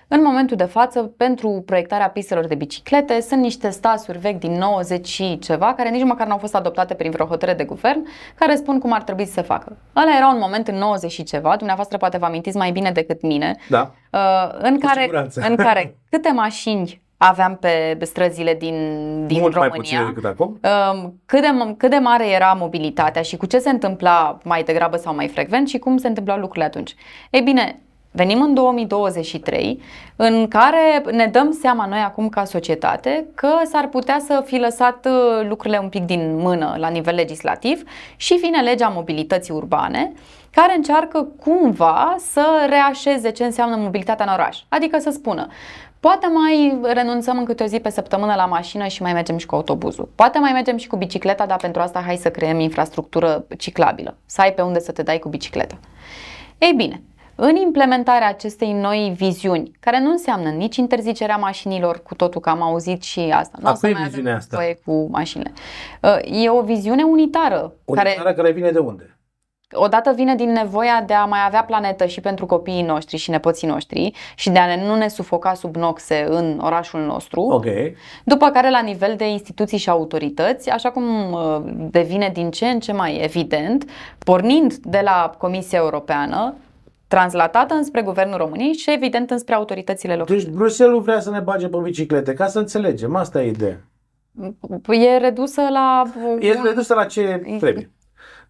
În momentul de față, pentru proiectarea pistelor de biciclete, sunt niște stasuri vechi din 90 și ceva, care nici măcar nu au fost adoptate prin vreo hotărâre de guvern, care spun cum ar trebui să se facă. Ăla era un moment în 90 și ceva, dumneavoastră poate vă amintiți mai bine decât mine, Da. uh, în, Cu care, siguranță. în care câte mașini aveam pe străzile din, din Mult mai România. puțin decât acum. Um, cât de, cât de mare era mobilitatea și cu ce se întâmpla mai degrabă sau mai frecvent și cum se întâmplau lucrurile atunci. Ei bine, venim în 2023 în care ne dăm seama noi acum ca societate că s-ar putea să fi lăsat uh, lucrurile un pic din mână la nivel legislativ și vine legea mobilității urbane care încearcă cumva să reașeze ce înseamnă mobilitatea în oraș. Adică să spună, Poate mai renunțăm în câte o zi pe săptămână la mașină și mai mergem și cu autobuzul. Poate mai mergem și cu bicicleta, dar pentru asta hai să creăm infrastructură ciclabilă, să ai pe unde să te dai cu bicicleta. Ei bine, în implementarea acestei noi viziuni, care nu înseamnă nici interzicerea mașinilor cu totul, că am auzit și asta. Nu A o să cui mai avem viziunea asta? voie cu mașinile. Uh, E o viziune unitară, O care țară care vine de unde? Odată vine din nevoia de a mai avea planetă și pentru copiii noștri și nepoții noștri și de a ne, nu ne sufoca sub noxe în orașul nostru. Ok. După care, la nivel de instituții și autorități, așa cum uh, devine din ce în ce mai evident, pornind de la Comisia Europeană, translatată înspre Guvernul României și, evident, înspre autoritățile locale. Deci Bruxelles vrea să ne bage pe biciclete, ca să înțelegem, asta e ideea. E redusă la... E redusă la ce trebuie.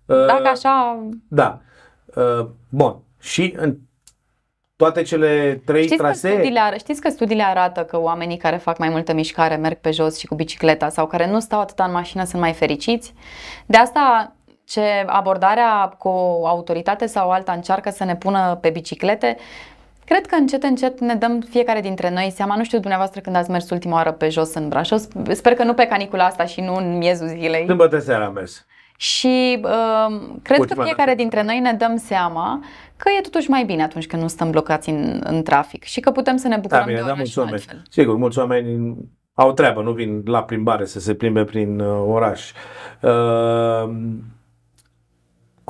Dacă așa... Da. Uh, Bun. Și în toate cele trei Știți că, trasee... studiile, ar- știți că studiile arată că oamenii care fac mai multă mișcare merg pe jos și cu bicicleta sau care nu stau atâta în mașină sunt mai fericiți? De asta ce abordarea cu o autoritate sau alta încearcă să ne pună pe biciclete, cred că încet, încet ne dăm fiecare dintre noi seama, nu știu dumneavoastră când ați mers ultima oară pe jos în Brașov, sper că nu pe canicula asta și nu în miezul zilei. Sâmbătă seara am mers. Și uh, cred Ultima că fiecare dată. dintre noi ne dăm seama că e totuși mai bine atunci când nu stăm blocați în, în trafic și că putem să ne Da, bucurăm bine, de dar oraș mulți oameni. altfel. Sigur, mulți oameni au treabă, nu vin la plimbare să se plimbe prin uh, oraș. Uh,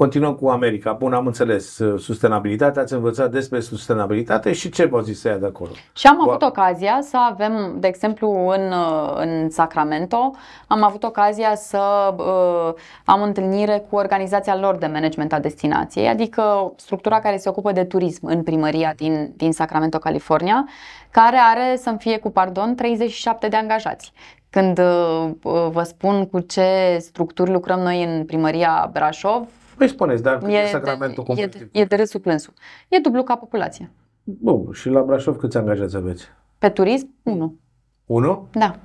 continuăm cu America. Bun, am înțeles uh, sustenabilitatea, ați învățat despre sustenabilitate și ce v-au zis să ia de acolo? Și am Wow. avut ocazia să avem, de exemplu, în, uh, în Sacramento, am avut ocazia să uh, am întâlnire cu organizația lor de management a destinației, adică structura care se ocupă de turism în primăria din, din Sacramento, California, care are, să-mi fie cu pardon, 37 de angajați. Când uh, uh, vă spun cu ce structuri lucrăm noi în primăria Brașov, Păi spuneți, dar cât e e Sacramento de, e, competitiv? de, e de râsul plânsul. E dublu ca populația. Bun, și la Brașov câți angajați aveți? Pe turism, unu. Unu? Da.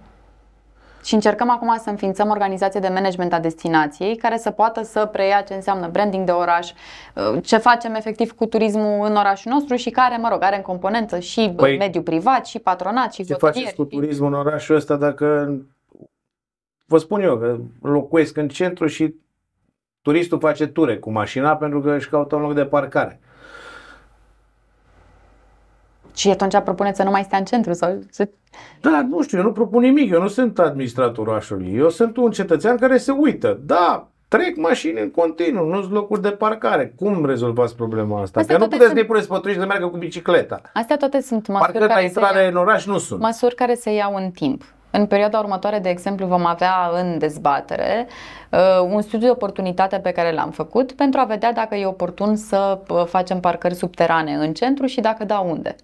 Și încercăm acum să înființăm organizație de management a destinației care să poată să preia ce înseamnă branding de oraș, uh, ce facem efectiv cu turismul în orașul nostru și care, mă rog, are în componență și Păi, păi, mediul privat, și patronat, și Ce hotelier. faceți cu turismul în orașul ăsta dacă... Vă spun eu că locuiesc în centru și turistul face ture cu mașina pentru că își caută un loc de parcare. Și atunci propuneți să nu mai stea în centru sau să... Da, nu știu, eu nu propun nimic, eu nu sunt administratorul orașului, eu sunt un cetățean care se uită. Da, trec mașini în continuu, nu sunt locuri de parcare. Cum rezolvați problema asta? Astea că nu toate puteți sunt- să-i puneți pe turiști să meargă cu bicicleta. Astea toate sunt măsuri Parcă la care, se intrare iau, în oraș nu sunt. măsuri care se iau în timp. În perioada următoare, de exemplu, vom avea în dezbatere uh, un studiu de oportunitate pe care l-am făcut pentru a vedea dacă e oportun să uh, facem parcări subterane în centru și dacă da, unde.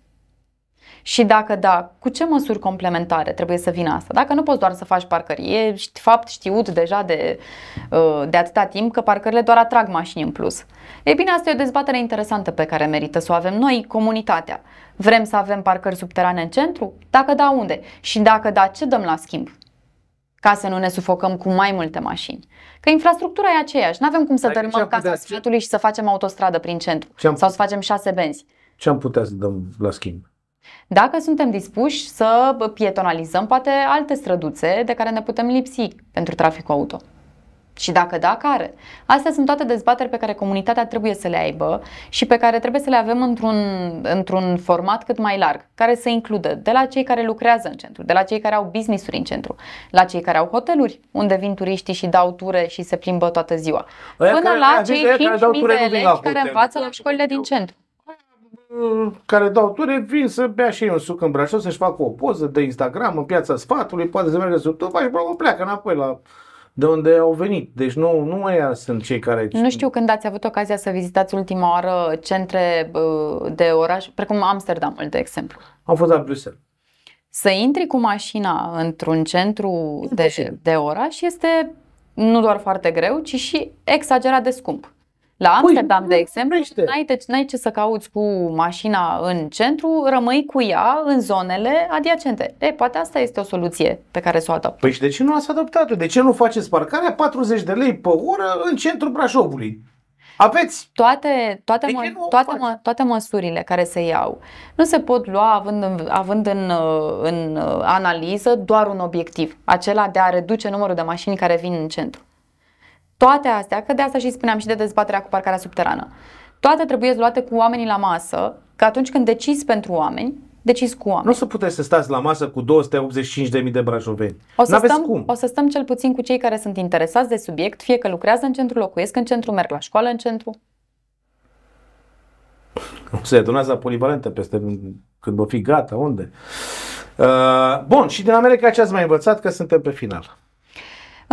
Și dacă da, cu ce măsuri complementare trebuie să vină asta? Dacă nu poți doar să faci parcări, e ști- fapt știut deja de, uh, de atâta timp că parcările doar atrag mașini în plus. Ei bine, asta e o dezbatere interesantă pe care merită să o avem noi, comunitatea. Vrem să avem parcări subterane în centru? Dacă da, unde? Și dacă da, ce dăm la schimb? Ca să nu ne sufocăm cu mai multe mașini. Că infrastructura e aceeași. Nu avem cum să Adică dărâmăm ce-am casa putea- sfatului și să facem autostradă prin centru. Ce-am- Sau să facem șase benzi. Ce am putea să dăm la schimb? Dacă suntem dispuși să pietonalizăm poate alte străduțe de care ne putem lipsi pentru traficul auto. Și dacă da, care? Astea sunt toate dezbateri pe care comunitatea trebuie să le aibă și pe care trebuie să le avem într-un, într-un format cât mai larg, care să includă de la cei care lucrează în centru, de la cei care au business-uri în centru, la cei care au hoteluri, unde vin turiștii și dau ture și se plimbă toată ziua, Ăia până care- la ăia cei care 5.000 dau de ture nu vin elevi la care hotel. învață la școlile din centru. Care dau ture vin să bea și ei un suc în Brașov, să-și facă o poză de Instagram în piața sfatului, poate să meargă sub tufa și probabil pleacă înapoi la de unde au venit. Deci nu, nu ăia sunt cei care... Nu știu când ați avut ocazia să vizitați ultima oară centre uh, de oraș, precum Amsterdamul, de exemplu. Am fost la Bruxelles. Să intri cu mașina într-un centru de, Imposibil. de oraș este nu doar foarte greu, ci și exagerat de scump. La Amsterdam, Păi, de exemplu, vorbește. n-ai, de, n-ai ce să cauți cu mașina în centru, rămâi cu ea în zonele adiacente. E, poate asta este o soluție pe care să o adoptăm. Păi și de ce nu ați adoptat-o? De ce nu faceți parcarea 40 de lei pe oră în centrul Brașovului? Aveți toate, toate, De mă, ce nu o toate, faci? mă, toate măsurile care se iau nu se pot lua având în, având în, uh, în uh, analiză doar un obiectiv, acela de a reduce numărul de mașini care vin în centru. Toate astea, că de asta și spuneam și de dezbaterea cu parcarea subterană, toate trebuie luate cu oamenii la masă, că atunci când decizi pentru oameni, decizi cu oameni. Nu o să puteți să stați la masă cu 285.000 de brașoveni. O să, N-aveți stăm, cum. o să stăm cel puțin cu cei care sunt interesați de subiect, fie că lucrează în centru, locuiesc în centru, merg la școală în centru. Se donează la polivalentă peste când o fi gata, unde? Uh, bun, și din America ce ați mai învățat că suntem pe final?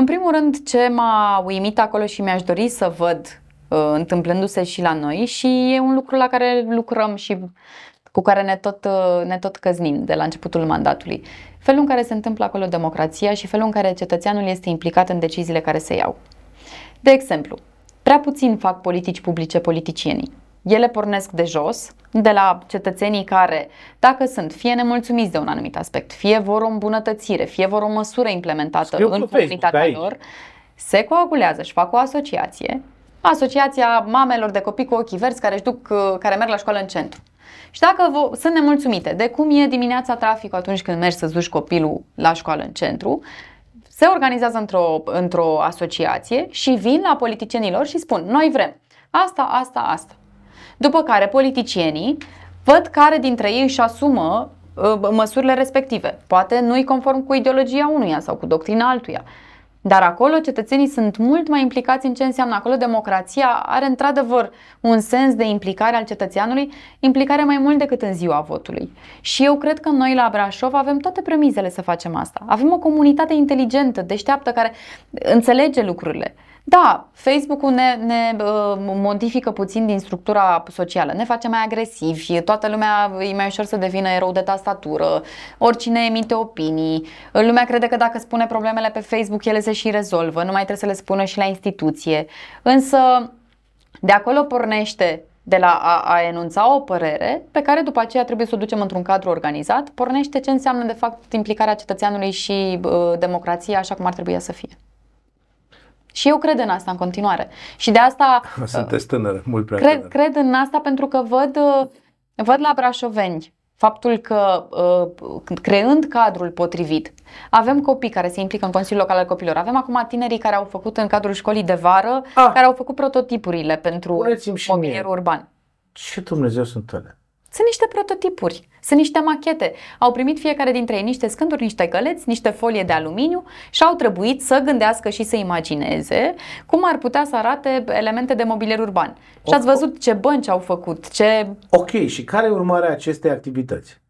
În primul rând, ce m-a uimit acolo și mi-aș dori să văd uh, întâmplându-se și la noi și e un lucru la care lucrăm și cu care ne tot, uh, ne tot căznim de la începutul mandatului. Felul în care se întâmplă acolo democrația și felul în care cetățeanul este implicat în deciziile care se iau. De exemplu, prea puțin fac politici publice politicienii. Ele pornesc de jos, de la cetățenii care, dacă sunt fie nemulțumiți de un anumit aspect, fie vor o îmbunătățire, fie vor o măsură implementată Scriu în pe comunitatea Facebook, lor, se coagulează și fac o asociație, Asociația mamelor de copii cu ochii verzi care, își duc, uh, care merg la școală în centru. Și dacă vo- sunt nemulțumite de cum e dimineața traficul atunci când mergi să-ți duci copilul la școală în centru, se organizează într-o, într-o asociație și vin la politicienilor și spun, noi vrem asta, asta, asta. După care politicienii văd care dintre ei își asumă uh, măsurile respective. Poate nu-i conform cu ideologia unuia sau cu doctrina altuia. Dar acolo cetățenii sunt mult mai implicați în ce înseamnă acolo democrația are într-adevăr un sens de implicare al cetățeanului, implicare mai mult decât în ziua votului. Și eu cred că noi la Brașov avem toate premizele să facem asta. Avem o comunitate inteligentă, deșteaptă, care înțelege lucrurile. Da, Facebook-ul ne, ne uh, modifică puțin din structura socială, ne face mai agresivi, toată lumea e mai ușor să devină erou de tastatură, oricine emite opinii, lumea crede că dacă spune problemele pe Facebook ele se și rezolvă, nu mai trebuie să le spună și la instituție. Însă de acolo pornește de la a, a enunța o părere pe care după aceea trebuie să o ducem într-un cadru organizat, pornește ce înseamnă de fapt implicarea cetățeanului și uh, democrația așa cum ar trebui să fie. Și eu cred în asta în continuare. Și de asta Sunteți tânără, mult prea cred, tânără. cred în asta pentru că văd, uh, văd la brașoveni faptul că uh, creând cadrul potrivit, avem copii care se implică în Consiliul Local al Copilor, avem acum tinerii care au făcut în cadrul școlii de vară, Ah. care au făcut prototipurile pentru Spuneți-mi și mobilier mie. urban. Ce Dumnezeu sunt alea? Sunt niște prototipuri, sunt niște machete. Au primit fiecare dintre ei niște scânduri, niște căleți, niște folie de aluminiu și au trebuit să gândească și să imagineze cum ar putea să arate elemente de mobilier urban. Și ați văzut ce bănci au făcut, ce Ok, și care e urmarea acestei activități?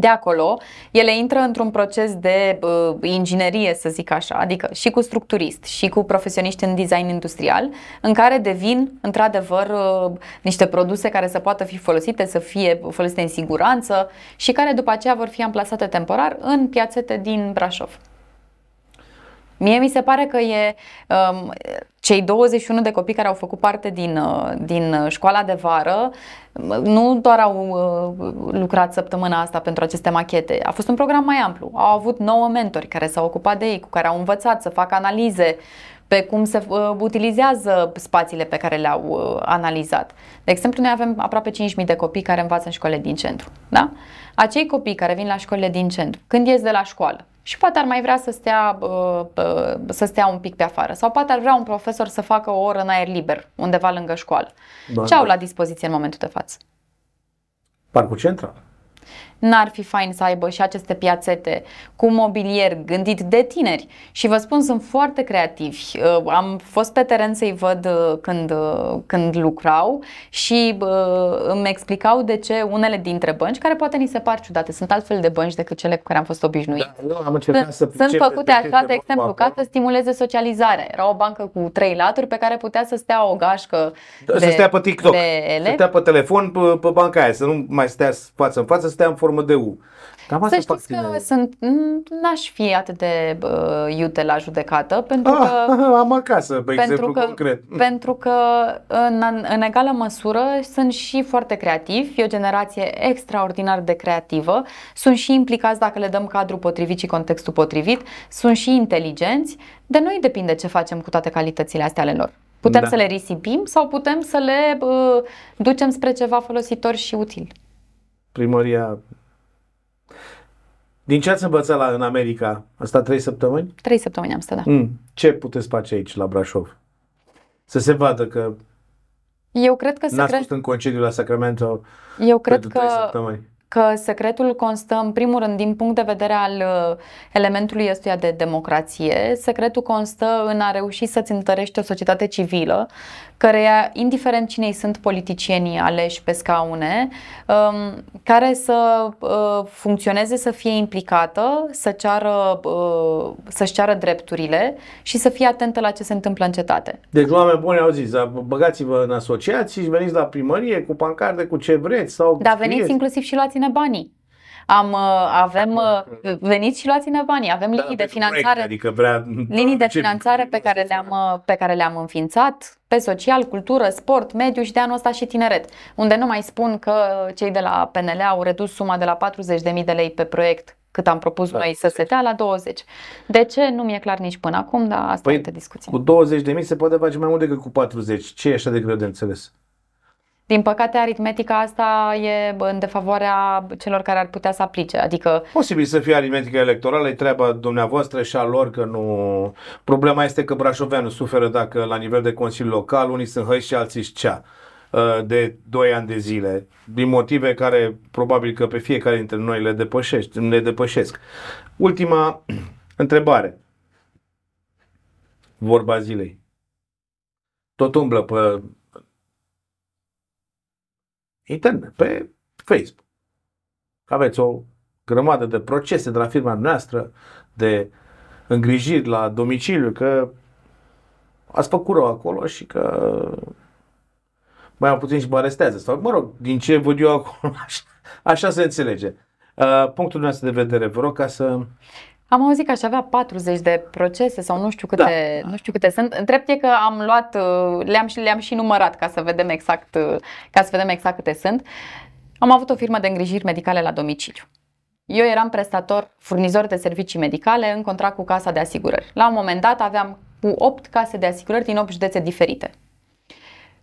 De acolo, ele intră într-un proces de uh, inginerie, să zic așa, adică și cu structurist, și cu profesioniști în design industrial, în care devin, într-adevăr, uh, niște produse care să poată fi folosite, să fie folosite în siguranță și care după aceea vor fi amplasate temporar în piațete din Brașov. Mie mi se pare că e um, cei 21 de copii care au făcut parte din, uh, din școala de vară nu doar au uh, lucrat săptămâna asta pentru aceste machete, a fost un program mai amplu. Au avut 9 mentori care s-au ocupat de ei, cu care au învățat să facă analize pe cum se uh, utilizează spațiile pe care le-au uh, analizat. De exemplu, noi avem aproape 5.000 de copii care învață în școlile din centru. Da? Acei copii care vin la școlile din centru, când ies de la școală, și poate ar mai vrea să stea, uh, uh, să stea un pic pe afară sau poate ar vrea un profesor să facă o oră în aer liber, undeva lângă școală. Doar Ce au voi. la dispoziție în momentul de față? Parcul Central. N-ar fi fain să aibă și aceste piațete cu mobilier gândit de tineri. Și vă spun, sunt foarte creativi. Uh, Am fost pe teren să-i văd uh, când, uh, când lucrau și uh, îmi explicau de ce unele dintre bănci, care poate ni se par ciudate, sunt altfel de bănci decât cele cu care am fost obișnuiți. Da, eu am încercat Sunt, să sunt pricep făcute despre ce așa, de este exemplu, vorba ca acolo. să stimuleze socializarea. Era o bancă cu trei laturi pe care putea să stea o gașcă Da, de, să stea pe TikTok, de să elevi. stea pe telefon pe, pe banca aia, să nu mai stea față în față, să stea în formă de U. Cam asta Să fac știți că tinerii. sunt, n- n-aș fi atât de uh, iute la judecată, pentru Ah, că am acasă, pe pentru exemplu că, concret. pentru că în, în egală măsură sunt și foarte creativi, e o generație extraordinar de creativă, sunt și implicați dacă le dăm cadrul potrivit și contextul potrivit, sunt și inteligenți, de noi depinde ce facem cu toate calitățile astea ale lor. Putem Da. să le risipim sau putem să le uh, ducem spre ceva folositor și util. Primăria... Din ce ați învățat la, în America? Asta trei săptămâni? Trei săptămâni am stat, da. Mm. Ce puteți face aici, la Brașov? Să se vadă că Eu cred că se n-ați cre- fost în concediu la Sacramento Eu cred pentru că trei săptămâni. că secretul constă în primul rând din punct de vedere al uh, elementului ăstuia de democrație, secretul constă în a reuși să-ți întărești o societate civilă căreia, indiferent cine sunt politicienii aleși pe scaune, um, care să uh, funcționeze, să fie implicată, să ceară, uh, să-și ceară drepturile și să fie atentă la ce se întâmplă în cetate. Deci oameni buni au zis, băgați-vă în asociații și veniți la primărie cu pancarde, cu ce vreți. Sau da, veniți inclusiv și luați-ne banii. Am, uh, avem, uh, veniți și luați-ne banii, avem linii da, de finanțare, proiect, adică vrea, linii de finanțare pe care, le-am, uh, pe care le-am înființat pe social, cultură, sport, mediu și de anul ăsta și tineret, unde nu mai spun că cei de la PNL au redus suma de la 40.000 de lei pe proiect cât am propus da. noi să se dea la 20. De ce? Nu mi-e clar nici până acum, dar asta păi, e discuție. Cu 20 de mii se poate face mai mult decât cu 40. Ce e așa de greu de înțeles? Din păcate, aritmetica asta e în defavoarea celor care ar putea să aplice. Adică... Posibil să fie aritmetica electorală, e treaba dumneavoastră și a lor că nu... Problema este că Brașoveanul suferă dacă la nivel de Consiliu Local unii sunt hăi și alții cea uh, de 2 ani de zile, din motive care probabil că pe fiecare dintre noi le, depășești, le depășesc. Ultima întrebare. Vorba zilei. Tot umblă pe internet, pe Facebook. Aveți o grămadă de procese de la firma noastră, de îngrijiri la domiciliu, că ați făcut rău acolo și că mai puțin și mă arestează. Sau, mă rog, din ce văd eu acolo, așa, așa se înțelege. Uh, punctul nostru de vedere, vă rog, ca să... Am auzit că aș avea 40 de procese sau nu știu câte, da. nu știu câte sunt. Întrept e că am luat, uh, le-am și, le-am și numărat ca să vedem exact, uh, ca să vedem exact câte sunt. Am avut o firmă de îngrijiri medicale la domiciliu. Eu eram prestator, furnizor de servicii medicale în contract cu casa de asigurări. La un moment dat aveam cu 8 case de asigurări din 8 județe diferite.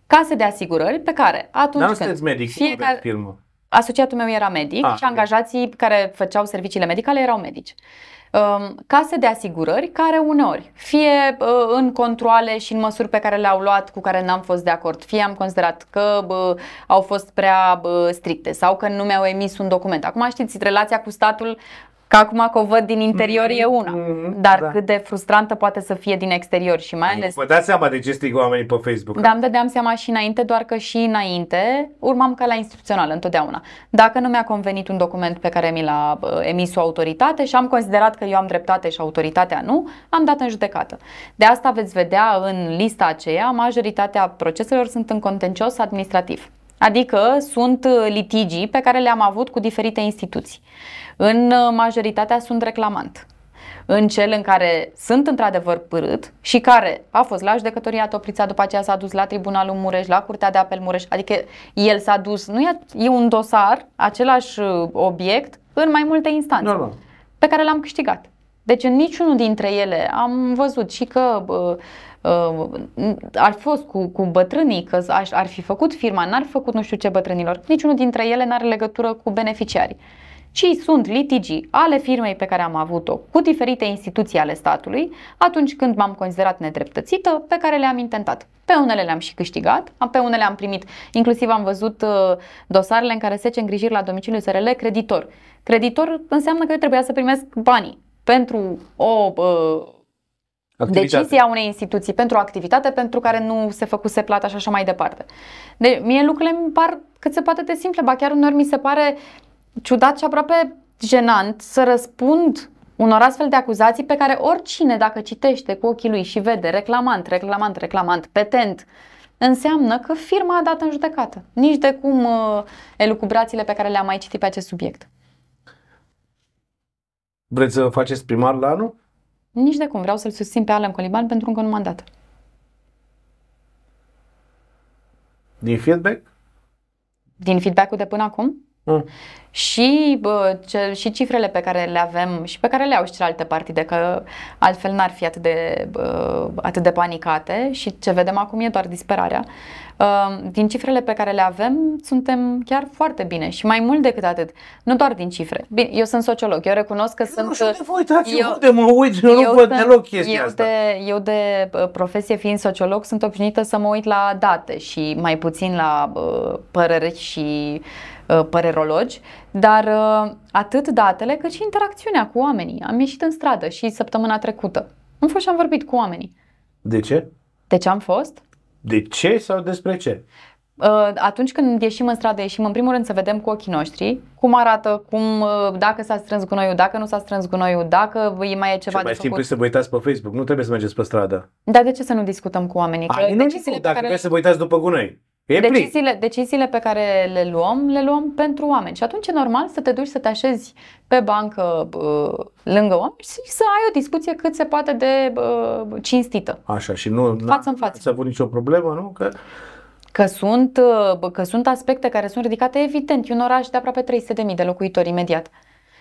Case de asigurări pe care atunci Dar nu când medic, fiecare, firmă. Asociatul meu era medic ah, și angajații okay. care făceau serviciile medicale erau medici. Um, case de asigurări care uneori, fie uh, în controle și în măsuri pe care le-au luat cu care n-am fost de acord, fie am considerat că au fost prea stricte sau că nu mi-au emis un document. Acum știți, relația cu statul Că acum că o văd din interior mm-hmm. e una, mm-hmm. dar da. cât de frustrantă poate să fie din exterior și mai ales... Vă dați seama de ce strigă oamenii pe Facebook. Da, îmi dădeam seama și înainte, doar că și înainte urmam ca la instituțional întotdeauna. Dacă nu mi-a convenit un document pe care mi l-a emis o autoritate și am considerat că eu am dreptate și autoritatea nu, am dat în judecată. De asta veți vedea în lista aceea, majoritatea proceselor sunt în contencios administrativ. Adică sunt litigii pe care le-am avut cu diferite instituții. În uh, majoritatea sunt reclamant. În cel în care sunt într-adevăr părât și care a fost la judecătoria Toprița, după aceea s-a dus la Tribunalul Mureș, la Curtea de Apel Mureș, adică el s-a dus, nu e, e un dosar, același uh, obiect, în mai multe instanțe, Normal. pe care l-am câștigat. Deci în niciunul dintre ele am văzut și că uh, uh, ar fi fost cu, cu bătrânii, că ar, ar fi făcut firma, n-ar fi făcut nu știu ce bătrânilor. Niciunul dintre ele n-are legătură cu beneficiarii ci sunt litigii ale firmei pe care am avut-o cu diferite instituții ale statului atunci când m-am considerat nedreptățită, pe care le-am intentat. Pe unele le-am și câștigat, pe unele am primit, inclusiv am văzut uh, dosarele în care se ce îngrijiri la domiciliu SRL creditor. Creditor înseamnă că eu trebuia să primesc banii pentru o uh, decizia unei instituții pentru o activitate pentru care nu se făcuse plata și așa mai departe. De, mie lucrurile mi par cât se poate de simple, ba chiar uneori mi se pare ciudat și aproape jenant să răspund unor astfel de acuzații pe care oricine, dacă citește cu ochii lui și vede reclamant, reclamant, reclamant, petent, înseamnă că firma a dat în judecată. Nici de cum uh, elucubrațiile pe care le-am mai citit pe acest subiect. Vreți să faceți primar la anul? Nici de cum. Vreau să-l susțin pe Alan Coliban pentru încă un mandat. Din feedback? Din feedback-ul de până acum? Mm. Și, bă, ce, și cifrele pe care le avem și pe care le au și celelalte partide, că altfel n-ar fi atât de, bă, atât de panicate și ce vedem acum e doar disperarea. Din cifrele pe care le avem, suntem chiar foarte bine și mai mult decât atât. Nu doar din cifre. Bine, eu sunt sociolog, eu recunosc că eu sunt... Nu știu de voi, eu, de mă uit, eu nu văd deloc chestia eu asta. De, eu de profesie fiind sociolog sunt obișnuită să mă uit la date și mai puțin la uh, păreri și uh, părerologi, dar uh, atât datele cât și interacțiunea cu oamenii. Am ieșit în stradă și săptămâna trecută. Am fost și am vorbit cu oamenii. De ce? De ce am fost? De ce sau despre ce? Uh, atunci când ieșim în stradă, ieșim în primul rând să vedem cu ochii noștri cum arată, cum, uh, dacă s-a strâns gunoiul, dacă nu s-a strâns gunoiul, dacă mai e ceva Ce mai de timp făcut. să vă uitați pe Facebook, nu trebuie să mergeți pe stradă. Dar de ce să nu discutăm cu oamenii? Că A, nu, deciziile nu, pe dacă care vreți să vă uitați după gunoi. E plin. Deciziile, deciziile pe care le luăm, le luăm pentru oameni. Și atunci e normal să te duci să te așezi pe bancă uh, lângă oameni și să ai o discuție cât se poate de uh, cinstită. Așa, și nu Față în față. ați avut nicio problemă, nu? Că Că sunt, uh, că sunt aspecte care sunt ridicate, evident, e un oraș de aproape 300.000 de locuitori imediat.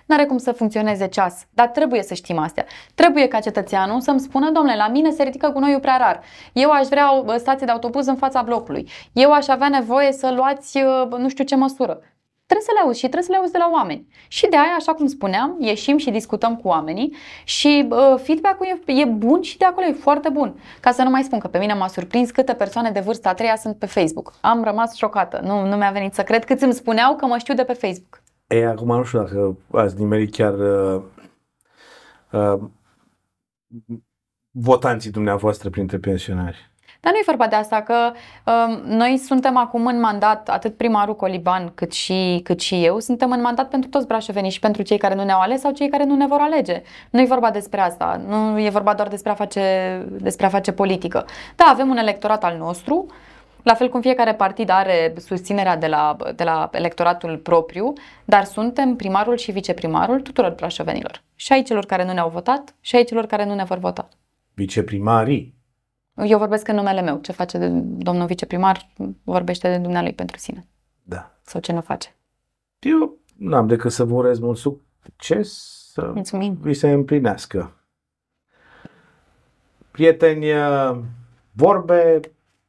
N-are cum să funcționeze ceas, dar trebuie să știm astea. Trebuie ca cetățeanul să-mi spună, domnule, la mine se ridică gunoiul prea rar. Eu aș vrea o stație de autobuz în fața blocului. Eu aș avea nevoie să luați uh, nu știu ce măsură. Trebuie să le auzi și trebuie să le auzi de la oameni. Și de aia, așa cum spuneam, ieșim și discutăm cu oamenii și uh, feedback-ul e, e bun și de acolo e foarte bun. Ca să nu mai spun că pe mine m-a surprins câte persoane de vârsta a treia sunt pe Facebook. Am rămas șocată. Nu, nu mi-a venit să cred câți îmi spuneau că mă știu de pe Facebook. E, acum nu știu dacă ați nimerit chiar uh, uh, votanții dumneavoastră printre pensionari. Dar nu e vorba de asta, că uh, noi suntem acum în mandat, atât primarul Coliban cât și, cât și eu, suntem în mandat pentru toți brașovenii și pentru cei care nu ne-au ales sau cei care nu ne vor alege. Nu e vorba despre asta, nu e vorba doar despre a face, despre a face politică. Da, avem un electorat al nostru, la fel cum fiecare partid are susținerea de la, de la electoratul propriu, dar suntem primarul și viceprimarul tuturor brașovenilor. Și ai celor care nu ne-au votat și ai celor care nu ne vor vota. Viceprimarii. Eu vorbesc în numele meu. Ce face de domnul viceprimar vorbește de dumnealui pentru sine. Da. Sau ce nu face. Eu n-am decât să vă urez mult succes, să Mulțumim. vi se împlinească. Prieteni, uh, vorbe,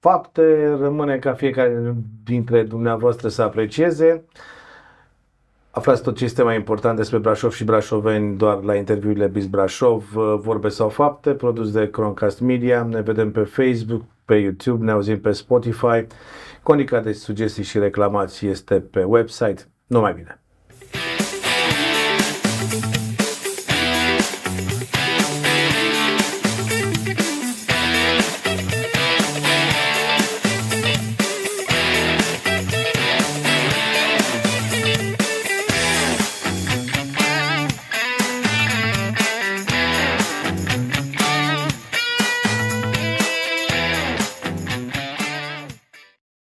fapte, rămâne ca fiecare dintre dumneavoastră să aprecieze. Aflați tot ce este mai important despre Brașov și brașoveni doar la interviurile Biz Brașov, uh, vorbe sau fapte, produs de Croncast Media. Ne vedem pe Facebook, pe YouTube, ne auzim pe Spotify. Conica de sugestii și reclamații este pe website. Numai bine!